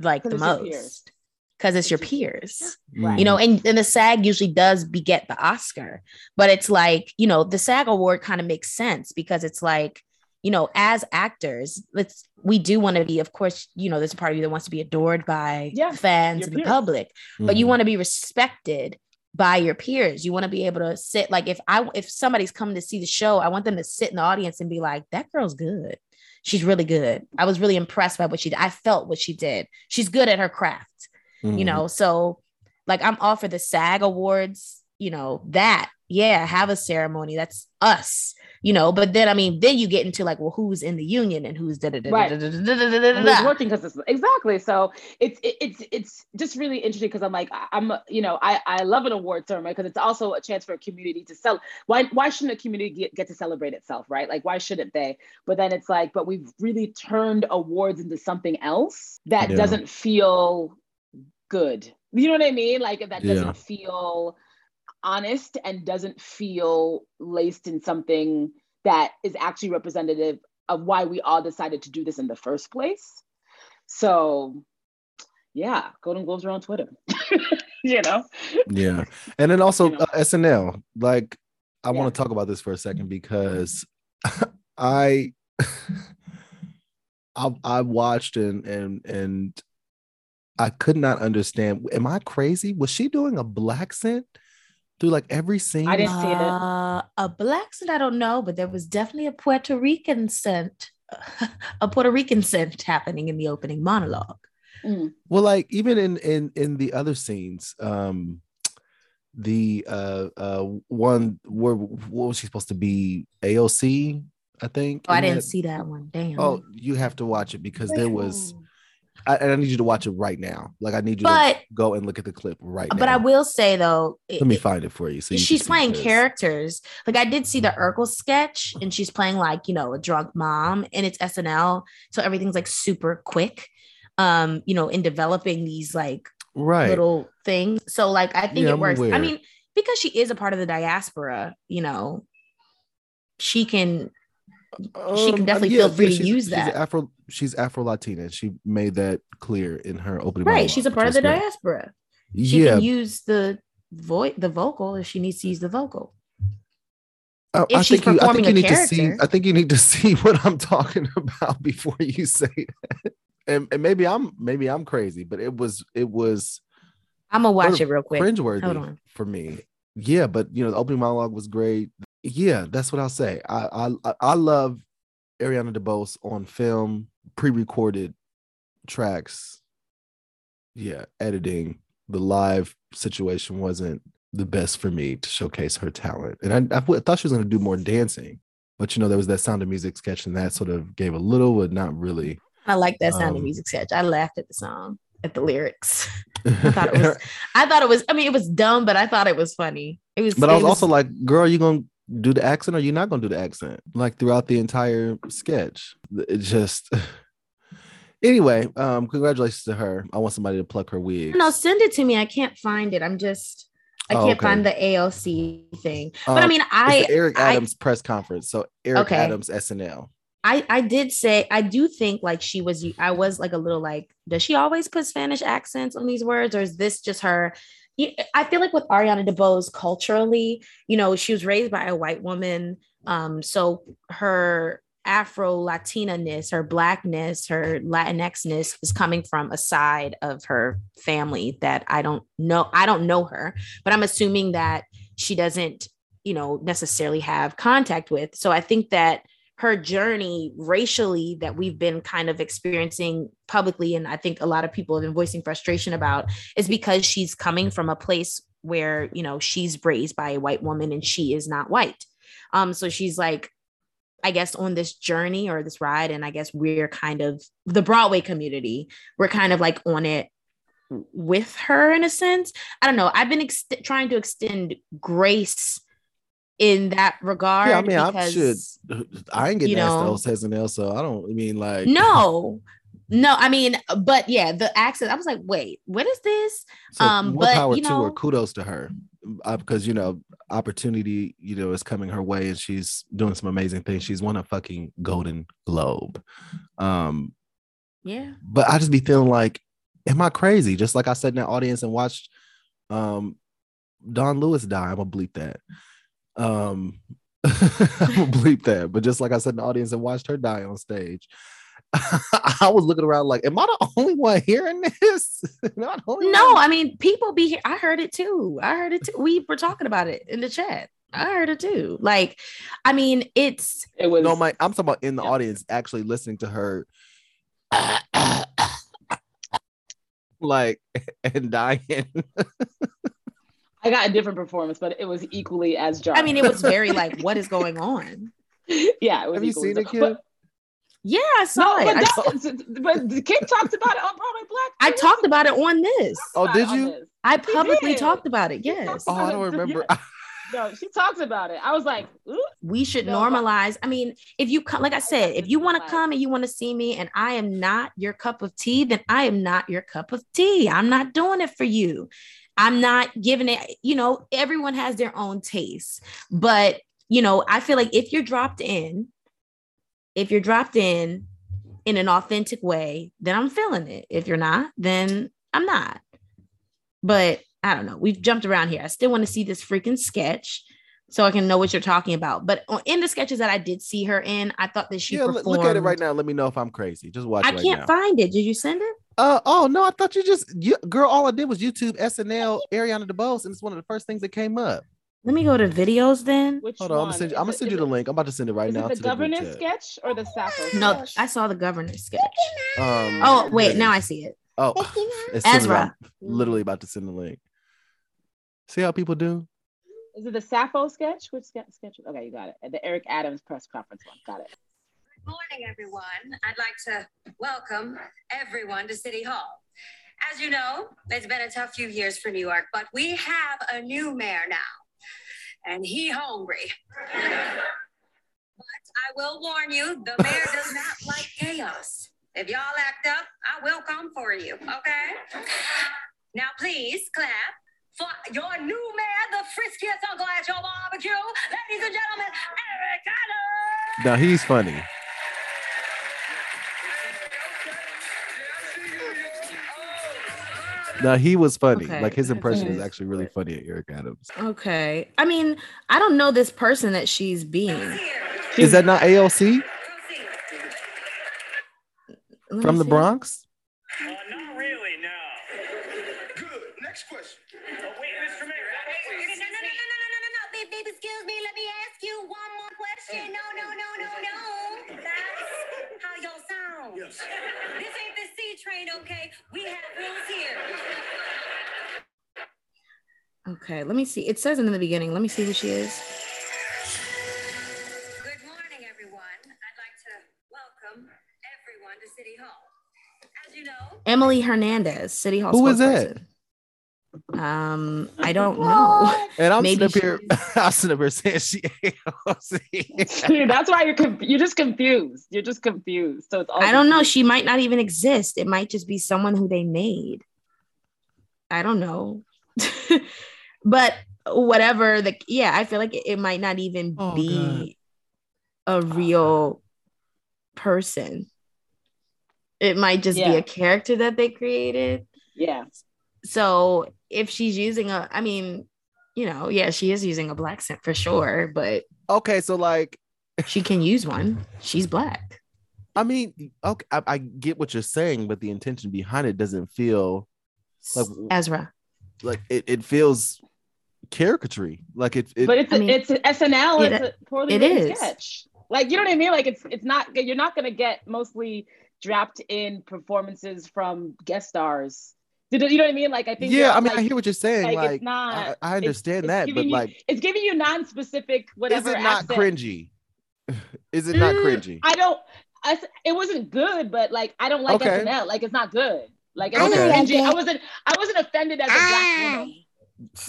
like the it's your most. Peers. Because it's your peers. Right. you know and, and the sag usually does beget the oscar but it's like you know the sag award kind of makes sense because it's like you know as actors let's we do want to be of course you know there's a part of you that wants to be adored by Yeah, fans your and the peers. public but you Mhm. want to be respected by your peers. You want to be able to sit like if I if somebody's coming to see the show, I want them to sit in the audience and be like, that girl's good. She's really good. I was really impressed by what she did. I felt what she did. She's good at her craft, you Mhm. know. So like I'm all for the SAG awards, you know, that yeah, have a ceremony. That's us, you know. But then I mean, then you get into like, well, who's in the union and who's da da da working consistently exactly so it's it- it's it's just really interesting because i'm like I- i'm you know i i love an award ceremony because it's also a chance for a community to sell why why shouldn't a community get, get to celebrate itself right like why shouldn't they but then it's like but we've really turned awards into something else that Yeah. doesn't feel good you know what i mean like that doesn't feel honest and doesn't feel laced in something that is actually representative of why we all decided to do this in the first place. So, yeah, Golden Globes are on Twitter. you know, Yeah. And then also You know? uh, SNL. Like, I Yeah. want to talk about this for a second because I I I watched and and and I could not understand. Am I crazy? Was she doing a black scent through like every scene? I didn't see it. Uh, a black scent, I don't know, but there was definitely a Puerto Rican scent, a Puerto Rican scent happening in the opening monologue. Mm. Well, like even in in in the other scenes, um, the uh uh one where what was she supposed to be? AOC, I think. Oh, I didn't that? see that one. Damn. Oh, you have to watch it because there was, I, and I need you to watch it right now. Like I need you but to go and look at the clip right now. but I will say though, it- Let me find it for you. So you she's playing this. characters. Like I did see the Urkel sketch, and she's playing like you know a drunk mom, and it's SNL, so everything's like super quick. Um, you know, in developing these like right? little things. So like I think Yeah, it I'm works. I mean, because she is a part of the diaspora, you know, she can she um, can definitely feel free to she's- use she's that. Afro, she's Afro Latina. She made that clear in her opening. right. monologue, She's a part of the great. diaspora. She Yeah, can use the voice the vocal if she needs to use the vocal. I, if I she's think you. I think you need to see. I think you need to see what I'm talking about before you say that. And, and maybe I'm maybe I'm crazy, but it was it was I'm gonna watch it real quick. Hold cringeworthy on. for me. Yeah, but you know, the opening monologue was great. Yeah, that's what I'll say. I I I love Ariana DeBose on film, pre-recorded tracks. Yeah, editing. The live situation wasn't the best for me to showcase her talent, and I thought she was going to do more dancing, but you know, there was that Sound of Music sketch, and that sort of gave a little, but not really. I like that sound of Um, music sketch. I laughed at the song, at the lyrics. I thought it was I thought it was, I mean, it was dumb, but I thought it was funny. It was But I it was also like, girl, you gonna do the accent or you're not gonna do the accent? Like throughout the entire sketch. It just anyway, um, congratulations to her. I want somebody to pluck her wig. no, send it to me. I can't find it. I'm just I Oh, can't okay. find the AOC thing. but I Um, mean, It's I Eric I- Adams press conference. So Eric Okay. Adams SNL. I I did say I do think like she was I was like a little like does she always put Spanish accents on these words or is this just her I feel like with Ariana DeBose culturally you know she was raised by a white woman um so her Afro Latina-ness, her blackness, her Latinx-ness is coming from a side of her family that I don't know. I don't know her, but I'm assuming that she doesn't, you know, necessarily have contact with. So I think that her journey racially that we've been kind of experiencing publicly, and I think a lot of people have been voicing frustration about, is because she's coming from a place where you know she's raised by a white woman and she is not white. Um, so she's like, I guess on this journey or this ride, and I guess we're kind of the Broadway community, we're kind of like on it with her in a sense. I don't know. I've been ex- trying to extend grace in that regard. Yeah, I mean, I because- should. I ain't getting asked know- to SNL, so I don't. I mean, like, No, no. I mean, but yeah, the accent. I was like, wait, what is this? So Um, more but, power you to her. know- Kudos to her, uh, because you know opportunity, you know, is coming her way, and she's doing some amazing things. She's won a fucking Golden Globe. Um, Yeah. but I just be feeling like, am I crazy? Just like I sat in that audience and watched, um, Don Lewis die. I'm gonna bleep that. Um, I'm gonna bleep that. But just like I said in the audience and watched her die on stage, I was looking around like, am I the only one hearing this? Am I the only No, one? I mean people be here. I heard it too. I heard it too. We were talking about it in the chat. I heard it too. Like, I mean, it's It was no, my I'm talking about in the Yeah. audience actually listening to her like and dying. I got a different performance, but it was equally as jarring. I mean, it was very like, what is going on? yeah. It was Have you seen it, as- Kim? But, Yeah, I saw no, it. but, I, that, but the kid talked about it on Broadway Black. I talked about it on this. Oh, did you? I publicly talked about it. Yes. Oh, I don't Yeah. remember. No, she talks about it. I was like, ooh, we should No, normalize. I mean, if you come, like I said, if you want to come and you want to see me and I am not your cup of tea, then I am not your cup of tea. I'm not doing it for you. I'm not giving it, you know, everyone has their own taste. But, you know, I feel like if you're dropped in, if you're dropped in in an authentic way, then I'm feeling it. If you're not, then I'm not. But I don't know. We've jumped around here. I still want to see this freaking sketch so I can know what you're talking about. But in the sketches that I did see her in, I thought that she yeah, performed. look, look at it right now. Let me know if I'm crazy. Just watch I right can't now. find it. Did you send it? Uh oh no, I thought you just you girl. All I did was YouTube SNL Ariana DeBose, and it's one of the first things that came up. Let me go to videos then. which Hold on, I'm gonna send you. I'm gonna send is you the it- link. I'm about to send it right Is now it the to the governance chat. sketch or the Sappho? No. I saw the governor sketch. Um, Oh wait, here now. I see it. Oh, as soon as Ezra. I'm literally about to send the link. See how people do? Is it the Sappho sketch? Which sketch? sketch? Okay, you got it. The Eric Adams press conference one. Got it. Good morning, everyone. I'd like to welcome everyone to City Hall. As you know, it's been a tough few years for New York, but we have a new mayor now, and he hungry. But I will warn you, the mayor does not like chaos. If y'all act up, I will come for you, okay? Now, please clap for your new mayor, the friskiest uncle at your barbecue. Ladies and gentlemen, Eric Adams! Now he's funny. Now he was funny. Okay. Like his impression is actually really funny at Eric Adams. Okay. I mean, I don't know this person that she's being. Is that not AOC Let from the see. Bronx? Uh, not really, no. Good. Next question. Oh, wait, Mr. Mayor. No, no, no, no, no, no, no, no. Babe, babe, excuse me. Let me ask you one more question. No, no, no, no, no. That's how y'all sound. Yes. This ain't the C train, okay? We have rules here. Okay, let me see. It says it in the beginning. Let me see who she is. Good morning, everyone. I'd like to welcome everyone to City Hall. As you know, Emily Hernandez, City Hall. Who is that? spokesperson. Um, I don't know. And I'm Maybe sitting up here, I'm sitting up here saying she AOC. That's why you're conf- you're just confused. You're just confused. So it's all I don't know. She might not even exist. It might just be someone who they made. I don't know. but whatever the yeah, I feel like it, it might not even Oh, be a real person. It might just be a character that they created. Yeah. So if she's using a, I mean, you know, yeah, she is using a black scent for sure, but okay, so like, she can use one. She's black. I mean, okay, I, I get what you're saying, but the intention behind it doesn't feel like Ezra. like it, it feels caricature. Like it, it but it's I mean, it's SNL. it- it's a poorly it written is. sketch. Like you know what I mean? Like it's it's not you're not gonna get mostly dropped in performances from guest stars. Did You know what I mean? Like I think yeah, I mean, like, I hear what you're saying. like, Like, it's not. I, I understand it's that, but you- like, it's giving you non-specific whatever. is it not accent. cringy? is it not Mm, cringy? I don't. I, s- it wasn't good, but like I don't like Okay. SNL. Like it's not good. Like it I wasn't cringy. I wasn't. I wasn't offended as a black woman.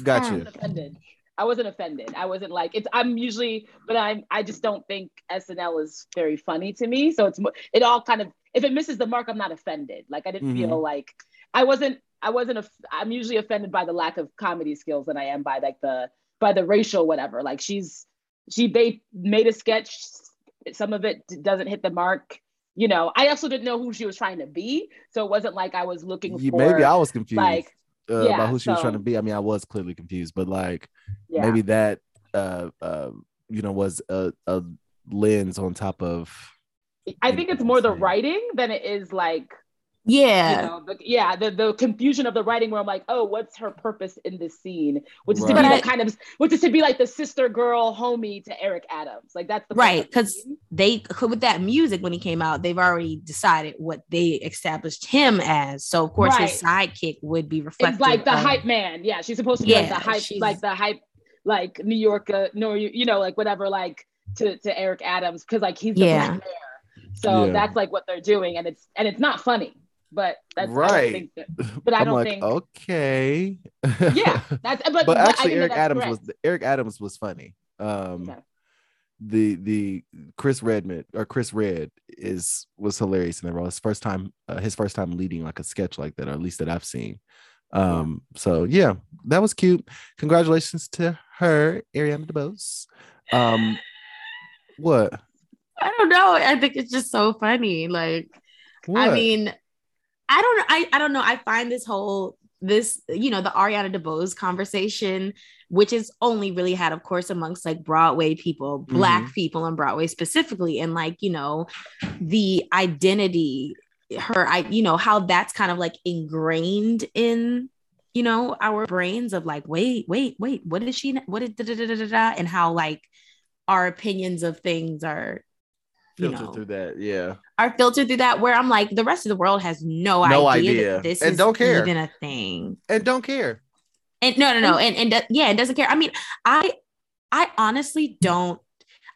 Got I you. wasn't offended. I wasn't offended. I wasn't like it's. I'm usually, but I'm. I just don't think SNL is very funny to me. So it's. It all kind of. If it misses the mark, I'm not offended. Like I didn't Mhm. feel like I wasn't. I wasn't. A, I'm usually offended by the lack of comedy skills than I am by like the by the racial whatever. Like she's she they made a sketch. Some of it doesn't hit the mark. You know, I also didn't know who she was trying to be, so it wasn't like I was looking for. maybe I was confused like uh, yeah, about who she was trying to be. I mean, I was clearly confused, but like yeah. maybe that, uh, uh, you know, was a, a lens on top of I think it's more the writing than it is like Yeah. you know, the, yeah, the, the confusion of the writing where I'm like, oh, what's her purpose in this scene? Which is to be But that kind of, which is to be like the sister girl homie to Eric Adams. Like that's the Right, purpose. because they with that music when he came out, they've already decided what they established him as. So of course his sidekick would be reflected. it's like the of- hype man. Yeah, she's supposed to be like the hype, she's- like the hype, like New York, uh, no, you, you know, like whatever, like to to Eric Adams because like he's the Yeah. black bear. So Yeah. that's like what they're doing, and it's and it's not funny, but that's I don't Right. think that, but I I'm don't like, think. okay. Yeah, that's but, but actually, think Eric that's Adams correct. was Eric Adams was funny. Um, Okay. the the Chris Redmond or Chris Redd is was hilarious in the role. His first time, uh, his first time leading like a sketch like that, or at least that I've seen. Um, so yeah, that was cute. Congratulations to her, Ariana DeBose. Um, what? I don't know. I think it's just so funny. Like What? I mean, I don't know. I, I don't know. I find this whole this, you know, the Ariana DeBose conversation, which is only really had, of course, amongst like Broadway people, mm-hmm. black people on Broadway specifically, and like, you know, the identity, her, I, you know, how that's kind of like ingrained in you know our brains of like wait wait wait what is she what is da, da, da, da, da, and how like our opinions of things are you filter know through that. Yeah. are filtered through that where I'm like, the rest of the world has no, No idea, idea. that this And is don't care. even a thing. And don't care. And no, no, no. And and do- yeah, it doesn't care. I mean, I I honestly don't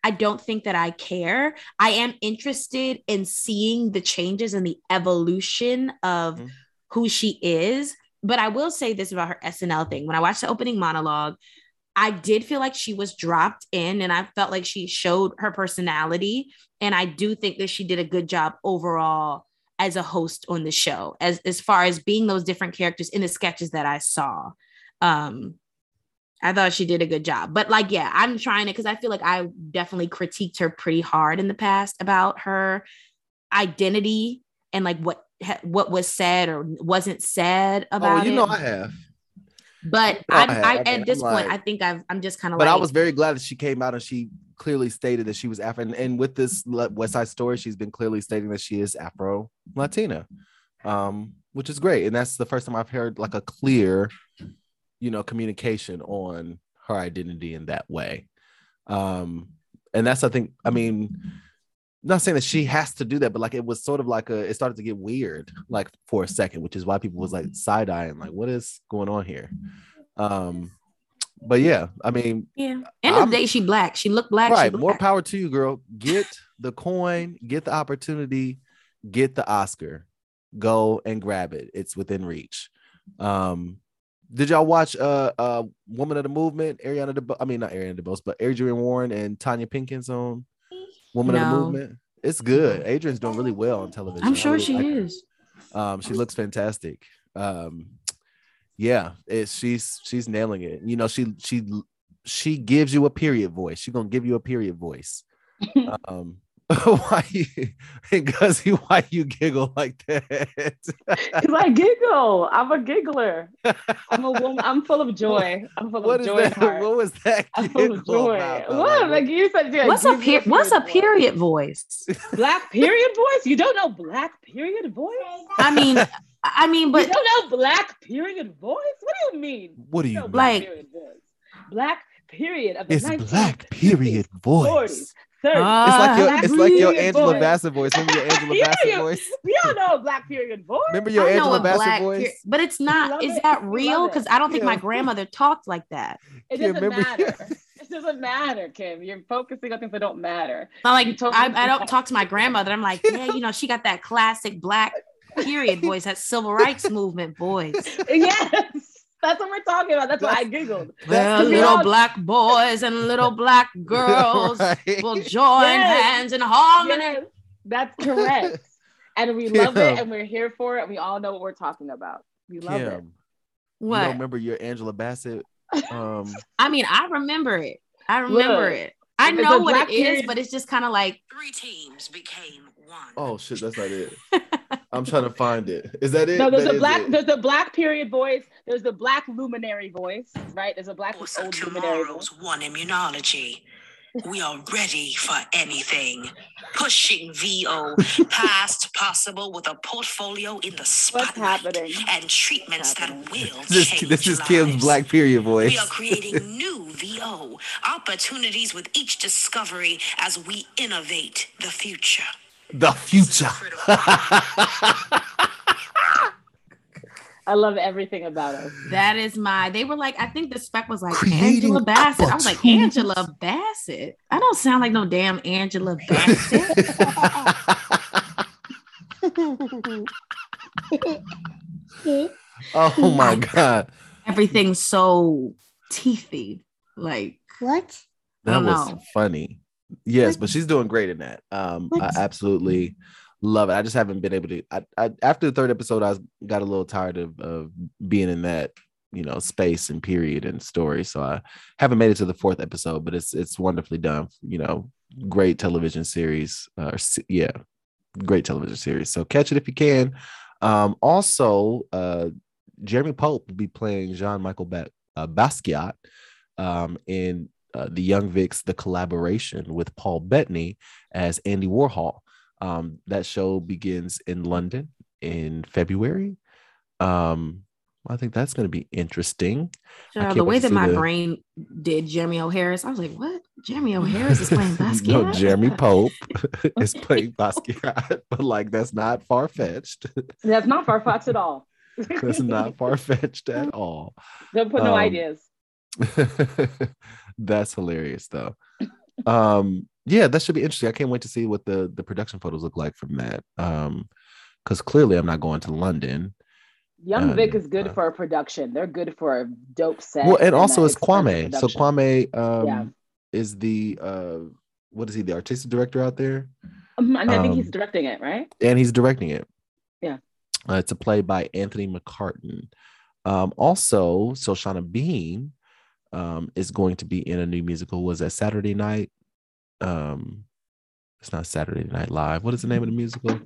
I don't think that I care. I am interested in seeing the changes and the evolution of Mhm. who she is. But I will say this about her SNL thing. When I watched the opening monologue, I did feel like she was dropped in and I felt like she showed her personality. And I do think that she did a good job overall as a host on the show, as, as far as being those different characters in the sketches that I saw. Um, I thought she did a good job. But like, yeah, I'm trying it because I feel like I definitely critiqued her pretty hard in the past about her identity and like what what was said or wasn't said about oh, you it. know I have. But know I I. I, at this I'm point, like- I think I've, I'm just kind of But like, I was very glad that she came out and she clearly stated that she was Afro. And, and with this West Side Story, she's been clearly stating that she is Afro Latina, um, which is great. And that's the first time I've heard like a clear, you know, communication on her identity in that way. Um, and that's I think I mean, not saying that she has to do that, but like it was sort of like a it started to get weird like for a second, which is why people was like side eyeing, like what is going on here? Um, but yeah, I mean, yeah. End of I'm- the day, she black. She looked black. right, black. more power to you, girl. Get the coin, get the opportunity, get the Oscar, go and grab it. It's within reach. Um, did y'all watch uh uh Woman of the Movement? Ariana DeBose, I mean not Ariana DeBose, but Adrienne Warren and Tonya Pinkins on Woman of the Movement. It's good. Adrienne's doing really well on television. I'm sure really she is. Um, she looks fantastic. Um, yeah, it's she's she's nailing it. You know, she she she gives you a period voice. She's gonna give you a period voice. um, why you because you why you giggle like that? Because I giggle. I'm a giggler. I'm a woman. I'm full of joy. I'm full what of is joy. that? What was that? I'm full of joy. about. What? Like, Like you said, yeah, What's a give me per- What's a period voice? Black period voice? You don't know black period voice? I mean, I mean, but you don't know black period voice? What do you mean? What do you know mean? black Like- period voice? Black period of the it's 19th, black period 40s, voice. 30s. It's like your Ah, it's like your Angela voice. Bassett voice. Remember your Angela Yeah, Bassett yeah. voice? We all know a black period voice. Remember your I know Angela a Bassett black, voice? per- but it's not. love Is it. that real? Because I don't think my grandmother talked like that. It Can't doesn't remember- matter. it doesn't matter, Kim. You're focusing on things that don't matter. Not You like I, I don't talk to my grandmother. I'm like, yeah, you know, she got that classic black period voice, that civil rights movement voice. yes, that's what we're talking about. That's why I giggled. Well, little Yeah. black boys and little black girls Right. will join Yes. hands in harmony. Yes, that's correct. and we love it, and we're here for it. We all know what we're talking about. We love it. Kim, you What? don't remember your Angela Bassett? Um, I mean, I remember it. I remember Look, it. I know what it is, period- but it's just kind of like Three teams became one. oh shit, that's not it. I'm trying to find it. Is that it? No, there's That a black, it. there's a black period voice. There's the black luminary voice, right? There's a black oh, Course of old luminary tomorrow's one immunology. We are ready for anything. Pushing VO past possible with a portfolio in the What's spotlight and treatments that will This, change this is Kim's. Black Period voice. We are creating new VO opportunities with each discovery as we innovate the future. the future. I love everything about us. That is my. They were like, I think the spec was like Creating Angela Bassett. I was like. Angela Bassett. I don't sound like no damn Angela Bassett. oh my god, Everything's so teethy. Like what? That was know. funny. Yes, but she's doing great in that. Um, I absolutely love it. I just haven't been able to. I, I after the third episode, I was, got a little tired of of being in that you know space and period and story. So I haven't made it to the fourth episode, but it's it's wonderfully done. You know, great television series. Uh, yeah, great television series. So catch it if you can. Um, also, uh, Jeremy Pope will be playing Jean-Michel ba- uh, Basquiat um, in uh, the Young Vic's, the collaboration with Paul Bettany as Andy Warhol. Um, that show begins in London in February. Um, I think that's going to be interesting. I the way that my the- brain did Jeremy O. Harris, I was like, what? Jeremy O. Harris is playing Basquiat? no, Jeremy Pope is playing Basquiat, but like that's not far fetched. That's not far fetched at all. that's not far fetched at all. Don't put no Um, ideas. That's hilarious though. Um yeah, that should be interesting. I can't wait to see what the the production photos look like from that. Um because clearly I'm not going to London. Young uh, Vic is good uh, for a production. They're good for a dope set. Well, and also it's Kwame. So. Kwame um Yeah. is the uh what is he, the artistic director out there? Um, and I think he's um, directing it, right? And he's directing it. Yeah. Uh, it's a play by Anthony McCarten. Um, also, so Shoshana Bean um, is going to be in a new musical. Was that Saturday night? Um, it's not Saturday Night Live. What is the name of the musical?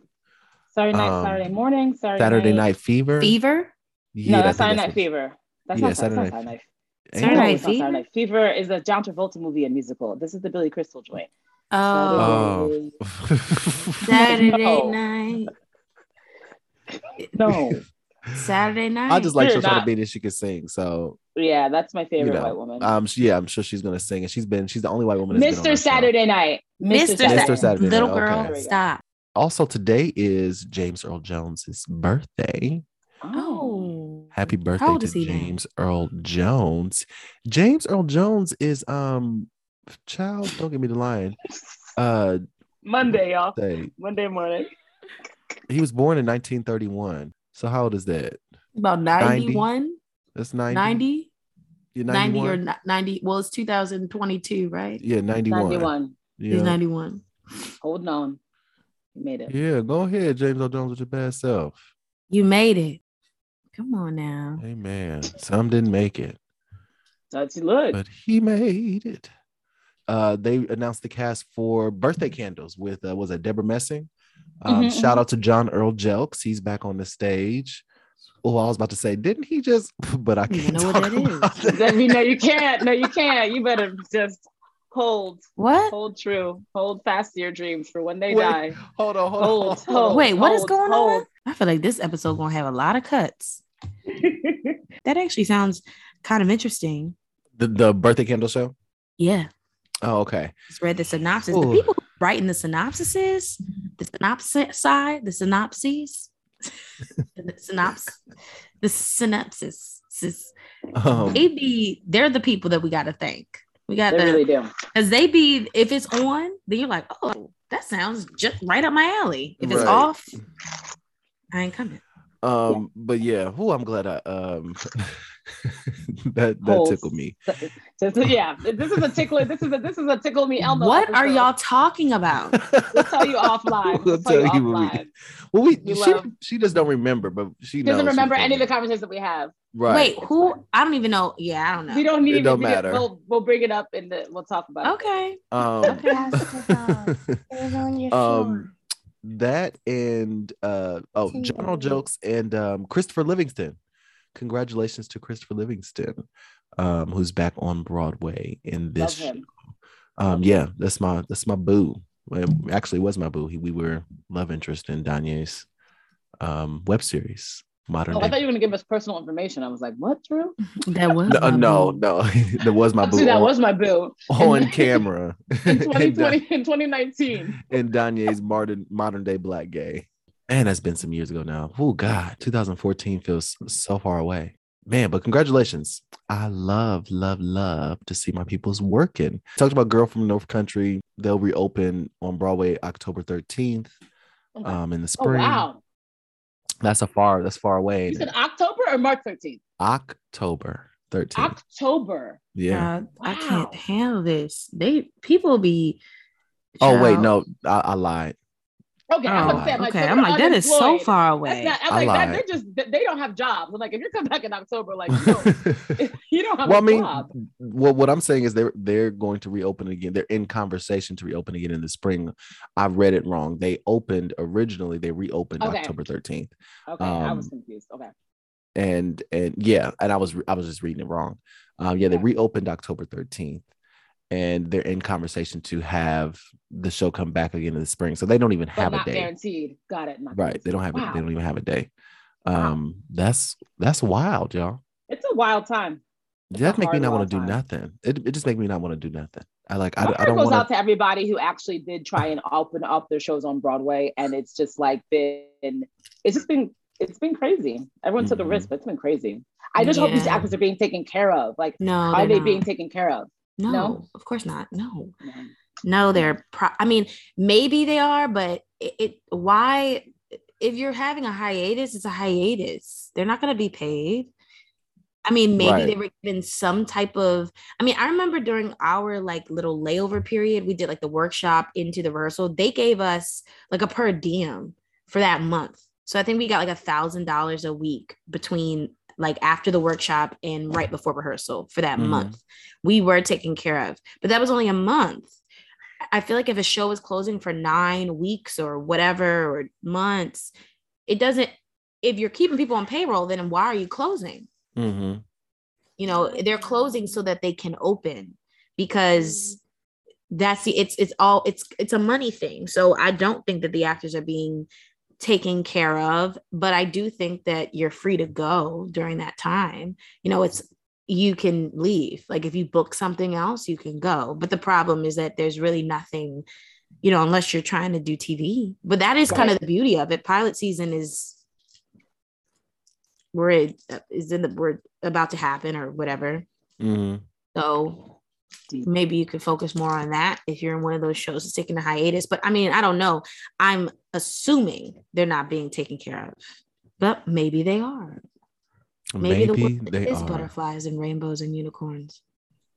Saturday night, um, Saturday morning, Saturday, Saturday Night Fever. Fever? Yeah, no, that's Saturday Night Fever. That's Yeah, not Saturday Saturday, Night Night. Night. Saturday? No, Night it's Saturday Fever? Night Fever is a John Travolta movie and musical. This is the Billy Crystal joint. Oh, Oh. Saturday No. night. No. Saturday night. I just like You're Shoshana not- Bean and she can sing. So yeah, that's my favorite you know, white woman. um, she, yeah, I'm sure she's gonna sing, and she's been she's the only white woman. that's been on Mr. our show. Saturday Night. Mr. Mr. Saturday. Saturday Night, Little okay. girl, There stop. Also, today is James Earl Jones's birthday. Oh. Happy birthday to is he now? James Earl Jones. James Earl Jones is um child, don't get me the line. Uh Monday, y'all. Monday morning. he was born in 1931. So how old is that? About 90? 91, That's 90. 90, You're 90 or 90. Well, it's 2022, right? yeah, 91. 91. He's 91. Holding on. You made it. yeah, go ahead, James Earl Jones with your bad self. You made it. Come on now. Hey, Amen. Some didn't make it. That's look. but he made it. Uh, they announced the cast for Birthday Candles with uh, was it Debra Messing? Um, Mhm, Shout out to John Earl Jelks, he's back on the stage. Oh, I was about to say, didn't he just? But I don't can't know what talk that is. about that. That mean, no, you can't. No, you can't. You better just hold, What? hold true, hold fast to your dreams for when they Wait, die. Hold on, hold Hold, on. hold hold. on. Wait, what is hold, going on? I feel like this episode gonna have a lot of cuts. That actually sounds kind of interesting. The the Birthday Candle show. Yeah. Oh, okay. Just read the synopsis. Ooh. The people who writing the synopsises, the synopsis side, the synopses, the synopsis, the synopsis. Um, They be they're the people that we got to thank. We got They to really do. because they be if it's on, then you're like, oh, that sounds just right up my alley. If it's Right. off, I ain't coming. um, but yeah, who I'm glad I um that that Holes. tickled me. So, so, yeah, this is a tickle. This is a this is a tickle me Elmo. what are y'all talking about? We'll tell you offline. We'll We'll tell you tell you when we- Well, we, We she love- she just don't remember, but she She doesn't remember any of the conversations that we have. Right. Wait, who? I don't even know. Yeah, I don't know. We don't need It don't matter. We'll we'll bring it up and the. We'll talk about it. Okay. Um, It was on um, that and uh oh, John Earl Jelks and um Christopher Livingston. Congratulations to Christopher Livingston, um, who's back on Broadway in this. Love him. show. Um, yeah, that's my that's my boo. Well, it actually was my boo. He, we were love interest in Danye's um web series, Modern Oh, I thought you were gonna give us personal information. I was like, what, Drew? That was No, no, no, that was my boo. Actually, that on, was my boo. on camera In in, 2020, in 2019. in Danye's modern modern day black gay. Man, that's been some years ago now. Oh God, 2014 feels so far away. Man, but congratulations. I love, love, love to see my people's working. Talked about Girl from North Country. They'll reopen on Broadway October 13th. Okay. Um, in the oh spring. wow! That's a far, that's far away. You said October or March 13th? October 13th. October. yeah. God, I can't handle this. They people be. Oh wait, no, I, I lied. Okay, I was Oh, gonna say, I'm like, okay. so I'm like, that is so far away. not, I'm I like, that, they're just they they don't have jobs. I'm like, if you come back in October, like, you don't, you don't have well, a I mean, job. well, what I'm saying is they're they're going to reopen again. They're in conversation to reopen again in the spring. I read it wrong. They opened originally. They reopened Okay. October 13th, Okay, I was um, confused. Okay, and and yeah, and I was I was just reading it wrong. Um, yeah, they reopened October 13th, and they're in conversation to have the show come back again in the spring. So they don't even but have a day. guaranteed. Got it. Not Right. They don't have guaranteed. it. They don't even have a day. Wow. Um, that's that's wild, y'all. It's a wild time. That a make me not want to do nothing. It, it just make me not want to do nothing. I like I, My I heart don't goes want out to everybody who actually did try and open up their shows on Broadway, and it's just like been, it's just been, it's been crazy. Everyone took a risk, but it's been crazy. I just hope these actors are being taken care of. Like, No, are they're they not. being taken care of? No, no? of course not. No, No. no, they're. Pro- I mean, maybe they are, but it, it. Why? If you're having a hiatus, it's a hiatus. They're not going to be paid. I mean, maybe Right. they were given some type of. I mean, I remember during our like little layover period, we did like the workshop into the rehearsal. They gave us like a per diem for that month. So I think we got like a thousand dollars a week between like after the workshop and right before rehearsal for that Mhm. month. We were taken care of, but that was only a month. I feel like if a show is closing for nine weeks or whatever or months, it doesn't. If you're keeping people on payroll, then why are you closing? hmm you know they're closing so that they can open because that's the it's it's all it's it's a money thing so i don't think that the actors are being taken care of but i do think that you're free to go during that time. You know it's you can leave. Like if you book something else you can go. But the problem is that there's really nothing you know unless you're trying to do tv but that is kind of the beauty of it. Pilot season is we're it is in the we're about to happen or whatever. Hmm so maybe you could focus more on that if you're in one of those shows that's taking a hiatus. But I mean, I don't know. I'm assuming they're not being taken care of, but maybe they are. Maybe, the Maybe world they is are. butterflies and rainbows and unicorns.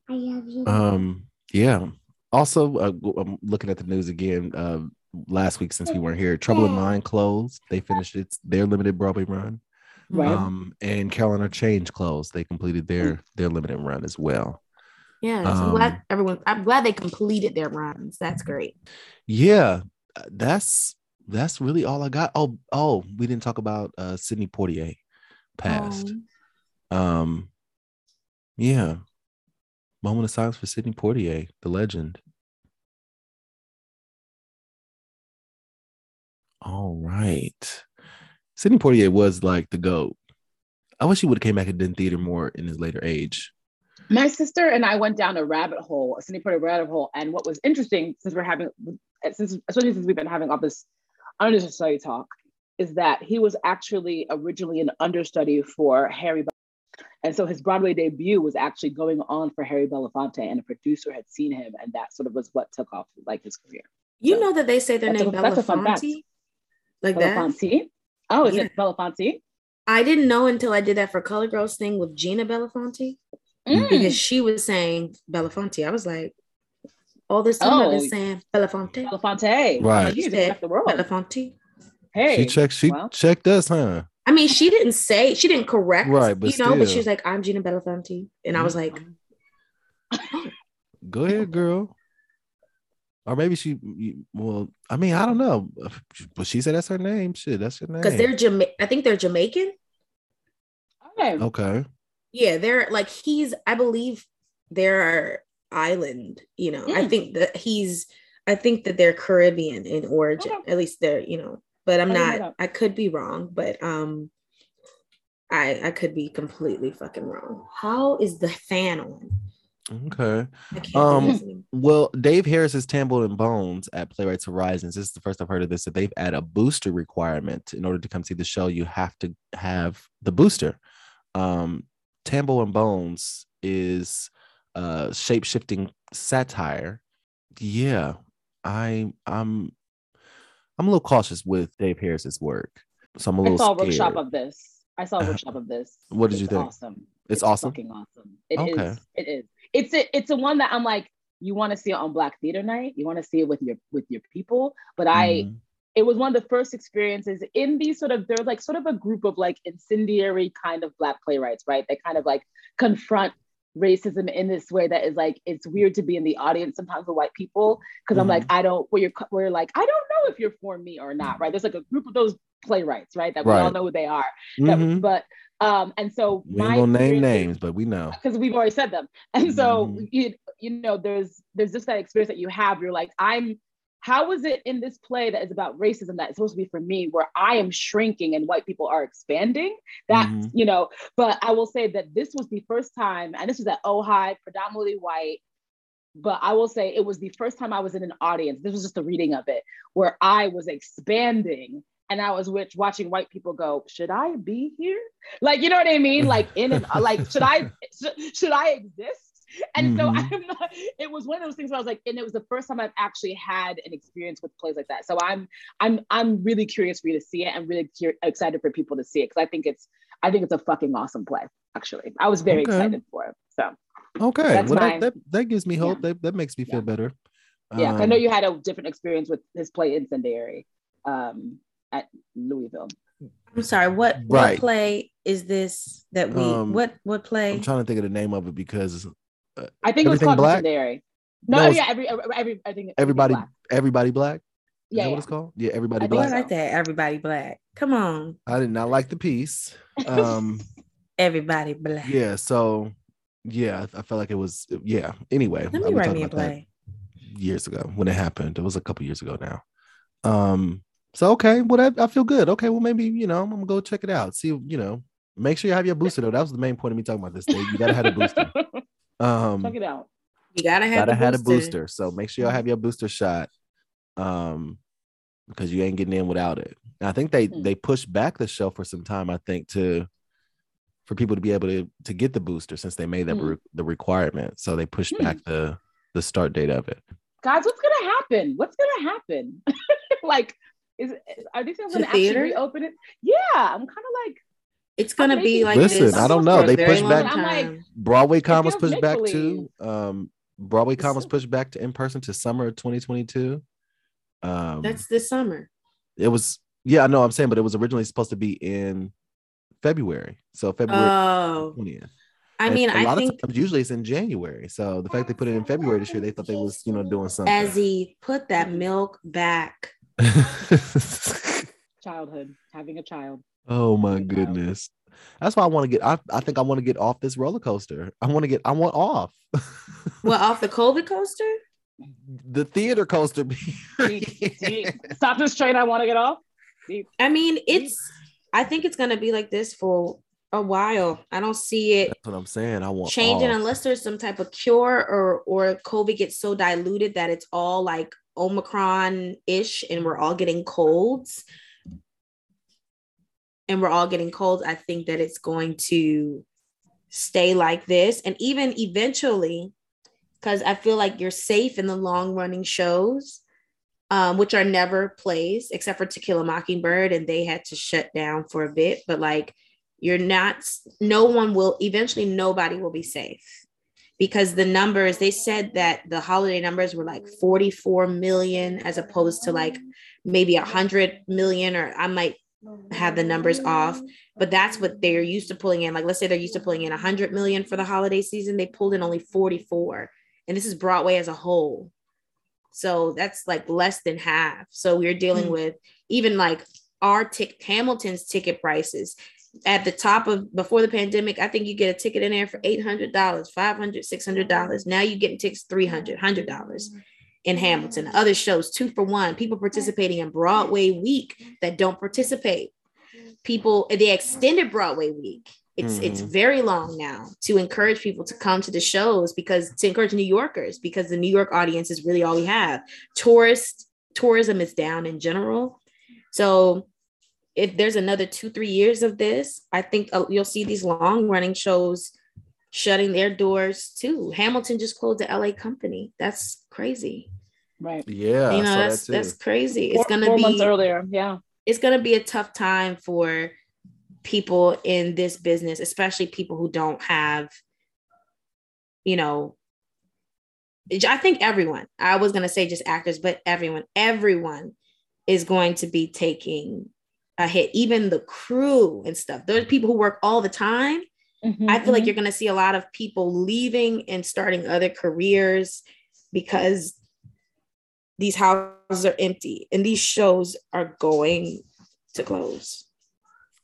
I love you. Um, yeah. Also, uh, g- I'm looking at the news again. Uh, last week since we weren't here, Trouble in Mind closed. They finished its their limited Broadway run. Right. Um, and Caroline, or Change closed. They completed their their limited run as well. Yeah, so I'm glad Um, everyone. I'm glad they completed their runs. That's great. Yeah, uh, that's that's really all I got. Oh, oh, we didn't talk about uh Sidney Poitier passed. Um, Um, yeah. Moment of silence for Sidney Poitier, the legend. All right. Sidney Poitier was like the GOAT. I wish he would have came back and done theater more in his later age. My sister and I went down a rabbit hole, a Sidney Poitier rabbit hole. And what was interesting, since we're having, since especially since we've been having all this understudy talk, is that he was actually originally an understudy for Harry. And so his Broadway debut was actually going on for Harry Belafonte, and a producer had seen him, and that sort of was what took off like his career. you So, know that they say their name a- that's a fun fact. Belafonte, like that. Belafonte. Oh, is Yeah. it Belafonte? I didn't know until I did that for Color Girls thing with Gina Belafonte Mm. because she was saying Belafonte. I was like, all this time I've Oh. been saying Belafonte. Belafonte. Right. You You said left the world. Belafonte. Hey. she checked, she well. checked us, huh? I mean, she didn't say she didn't correct, Right, but you know, but she was like, "I'm Gina Belafonte," and I was like, Go ahead, girl. Or maybe she, well, I mean, I don't know. But she said that's her name. Shit, that's her name. because they're Jama- I think they're Jamaican. Okay. okay. Yeah, they're like he's. I believe they're island. You know, I Mm. think that he's. I think that they're Caribbean in origin. Okay. At least they're. You know, but I'm I didn't know not. that. I could be wrong, but um, I I could be completely fucking wrong. How is the fan on? Okay. Um, do this anymore. Well, Dave Harris's Tambo and Bones at Playwrights Horizons. This is the first I've heard of this. That they've added a booster requirement in order to come see the show. You have to have the booster. Um, Tambo and Bones is uh shape shifting satire. Yeah, I I'm I'm a little cautious with Dave Harris's work, so I'm a little I saw a workshop of this. I saw a workshop of this. What did you think? Awesome. It's awesome? Fucking awesome. It is. Okay. It is. It's a. It's a one that I'm like. You want to see it on Black Theater Night. You want to see it with your with your people. But I. Mhm. It was one of the first experiences in these sort of. There's like sort of a group of like incendiary kind of Black playwrights, right? They kind of like confront racism in this way that is like it's weird to be in the audience sometimes with white people because I'm like I don't where you're where you're like I don't know if you're for me or not right there's like a group of those playwrights right that we all know who they are that- Mhm. but um and so We ain't gonna name names, but we know. because we've already said them and so Mhm. you, you know there's there's just that experience that you have you're like i'm how is it in this play that is about racism that is supposed to be for me where i am shrinking and white people are expanding that Mhm. you know but i will say that this was the first time and this was at ohio predominantly white but I will say it was the first time I was in an audience. This was just a reading of it where I was expanding and I was which watching white people go, should I be here? Like, you know what I mean? Like in an like, should I should, should I exist? And so Mhm. I'm not, it was one of those things where I was like, and it was the first time I've actually had an experience with plays like that. So I'm I'm I'm really curious for you to see it I'm really cur- excited for people to see it because I think it's I think it's a fucking awesome play. Actually, I was very Okay. excited for it. So Okay, That's well my- that, that that gives me hope. Yeah. That that makes me feel Yeah. better. Yeah, 'cause I know Um, you had a different experience with his play Incendiary um, at Louisville. I'm sorry. What Right. what play is this that we? Um, what what play? I'm trying to think of the name of it because I think it was called Black? Incendiary. No, No, yeah, every, every, every I think everybody Black. everybody black. Is Yeah, that what it's called? Yeah, everybody I think Oh, I black. like that. Everybody black. Come on, I did not like the piece. Um, everybody black. yeah, so yeah, I I felt like it was yeah. Anyway, Let me write me a play. years ago when it happened. It was a couple years ago now. Um, so okay, well that, I feel good. Okay, well maybe you know I'm gonna go check it out. See, you know, make sure you have your booster though. That was the main point of me talking about this. Dave. You gotta have a booster. Um, Check it out. You gotta have gotta the have a booster. booster. So make sure y'all have your booster shot. Um, because you ain't getting in without it. And I think they Hmm. they pushed back the show for some time. I think to for people to be able to to get the booster since they made that Hmm. re- the requirement. So they pushed Hmm. back the the start date of it. Guys, what's gonna happen? What's gonna happen? like, is are these things gonna actually reopen it? Yeah, I'm kind of like It's gonna How be like Listen, this I don't know. They pushed back- like. Broadway con was feels pushed back to Um, Broadway con was So- pushed back to in person to summer of 2022. Um, That's this summer. it was yeah, I know. I'm saying, but it was originally supposed to be in February. So February Oh, 20th. I mean, a I lot think of times usually it's in January. So the fact they put it in February this year, they thought they was you know doing something. as he put that milk back. childhood, having a child. Oh my goodness. That's why I want to get. I, I think I want to get off this roller coaster. I want to get. I want off. Well, off the COVID coaster. the theater coaster. Deep, deep. Stop this train. I want to get off. I mean, it's. I think it's gonna be like this for a while. I don't see it That's what I'm saying. I want changing off. unless there's some type of cure or or COVID gets so diluted that it's all like Omicron ish and we're all getting colds. And we're all getting colds. I think that it's going to stay like this. And even eventually, because I feel like you're safe in the long running shows, um, which are never plays except for To Kill a Mockingbird, and they had to shut down for a bit. But like, you're not, no one will, eventually, nobody will be safe because the numbers, they said that the holiday numbers were like 44 million as opposed to like maybe 100 million, or I might have the numbers off, but that's what they're used to pulling in. Like, let's say they're used to pulling in 100 million for the holiday season, they pulled in only 44. And this is Broadway as a whole. So that's like less than half. So we're dealing Hmm. with even like our tick Hamilton's ticket prices. at the top of before the pandemic, I think you get a ticket in there for $800, $500, $600. Now you're getting tickets $300, $100 in Hamilton. Other shows, two for one. People participating in Broadway week that don't participate. People, the extended Broadway week. It's it's Mhm. very long now to encourage people to come to the shows because to encourage New Yorkers because the New York audience is really all we have. Tourist tourism is down in general. So if there's another two three years of this, I think uh, you'll see these long running shows shutting their doors too. Hamilton just closed the LA company. That's crazy. Right. Yeah, you know that's that that's crazy. Four, it's gonna four be months earlier. Yeah. it's going to be a tough time for people in this business, especially people who don't have, you know, I think everyone, I was going to say just actors, but everyone, everyone is going to be taking a hit, even the crew and stuff. Those people who work all the time. Mhm, I feel like mhm. you're going to see a lot of people leaving and starting other careers because these houses are empty and these shows are going to close.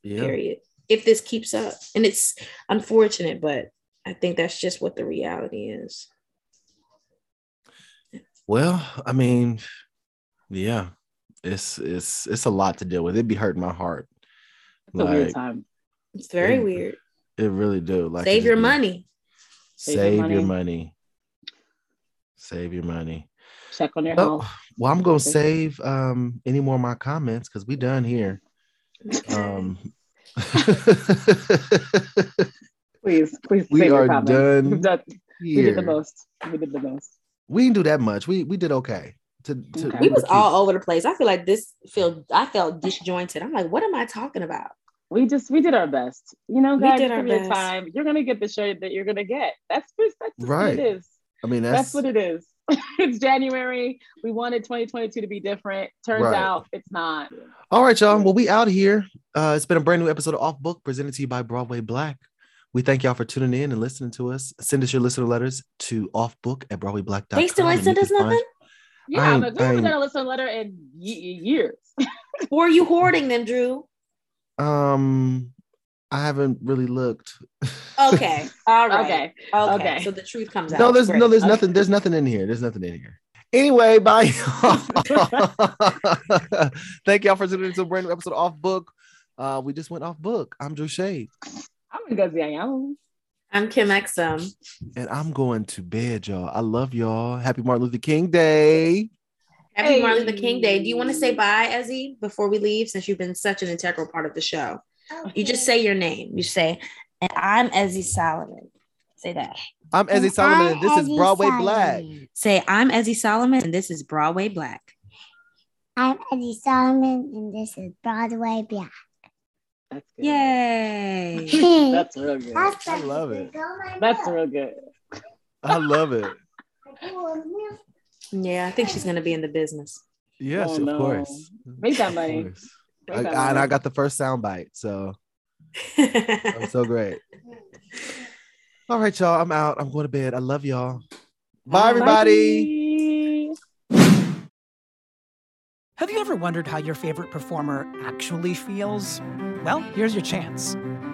Yeah. Period. If this keeps up, and it's unfortunate, but I think that's just what the reality is. Well, I mean, yeah, it's it's it's a lot to deal with. It'd be hurting my heart. It's a weird Like, time. It's very it- weird. It really do. Like Save your be- money. Save, your your money. money. Save your money. Check on your Well, health. well, I'm gonna save um any more of my comments because we done here. Um Please, please. we save your are comments. done We've done- We did the most. We did the most. We didn't do that much. We we did okay. To, to Okay. We was all over the place. I feel like this feel I felt disjointed. I'm like, what am I talking about? We just we did our best. You know, We guys, did give our best. time. You're gonna get the show that you're gonna get. That's just, that's just Right. what it is. I mean That's, that's, what it is. it's January. We wanted 2022 to be different. Turns Right. out it's not. all right, y'all. Well, we out here. Uh, it's been a brand new episode of Off Book presented to you by Broadway Black. We thank y'all for tuning in and listening to us. Send us your listener letters to offbook at broadwayblack.com. They still ain't and you sent us can find- nothing? Yeah, I I'm ain't- like, we haven't I done a listen letter in y- years. Or are you hoarding them, Drew? Um, I haven't really looked. Okay. All right. Okay. Okay. Okay. So the truth comes out. No, there's Great. no, there's Okay. nothing. There's nothing in here. There's nothing in here. Anyway, bye. Thank y'all for tuning into a brand new episode of Off Book. Uh, we just went off book. I'm Drew Shade, I'm gonna go see Ayala. I'm Kim Exum. and I'm going to bed, y'all. I love y'all. Happy Martin Luther King Day. Happy Hey. Martin Luther King Day. Do you want to say bye, Ezzy, before we leave? Since you've been such an integral part of the show, you just say your name. You say, and I'm Ezzy Solomon. Say that. I'm Ezzy Solomon, and this is Broadway Black. Say, I'm Ezzy Solomon, and this is Broadway Black. I'm Eddie Solomon, and this is Broadway Black. That's good. Yay. That's real good. That's I love it. That's real good. I love it. Yeah, I think she's going to be in the business. Yes, Oh, of no. course. Make that Of money. course. Make I, that and I got the first sound bite, so I'm so great. All right, y'all. I'm out. I'm going to bed. I love y'all. Bye, everybody. Bye. Have you ever wondered how your favorite performer actually feels? Well, here's your chance.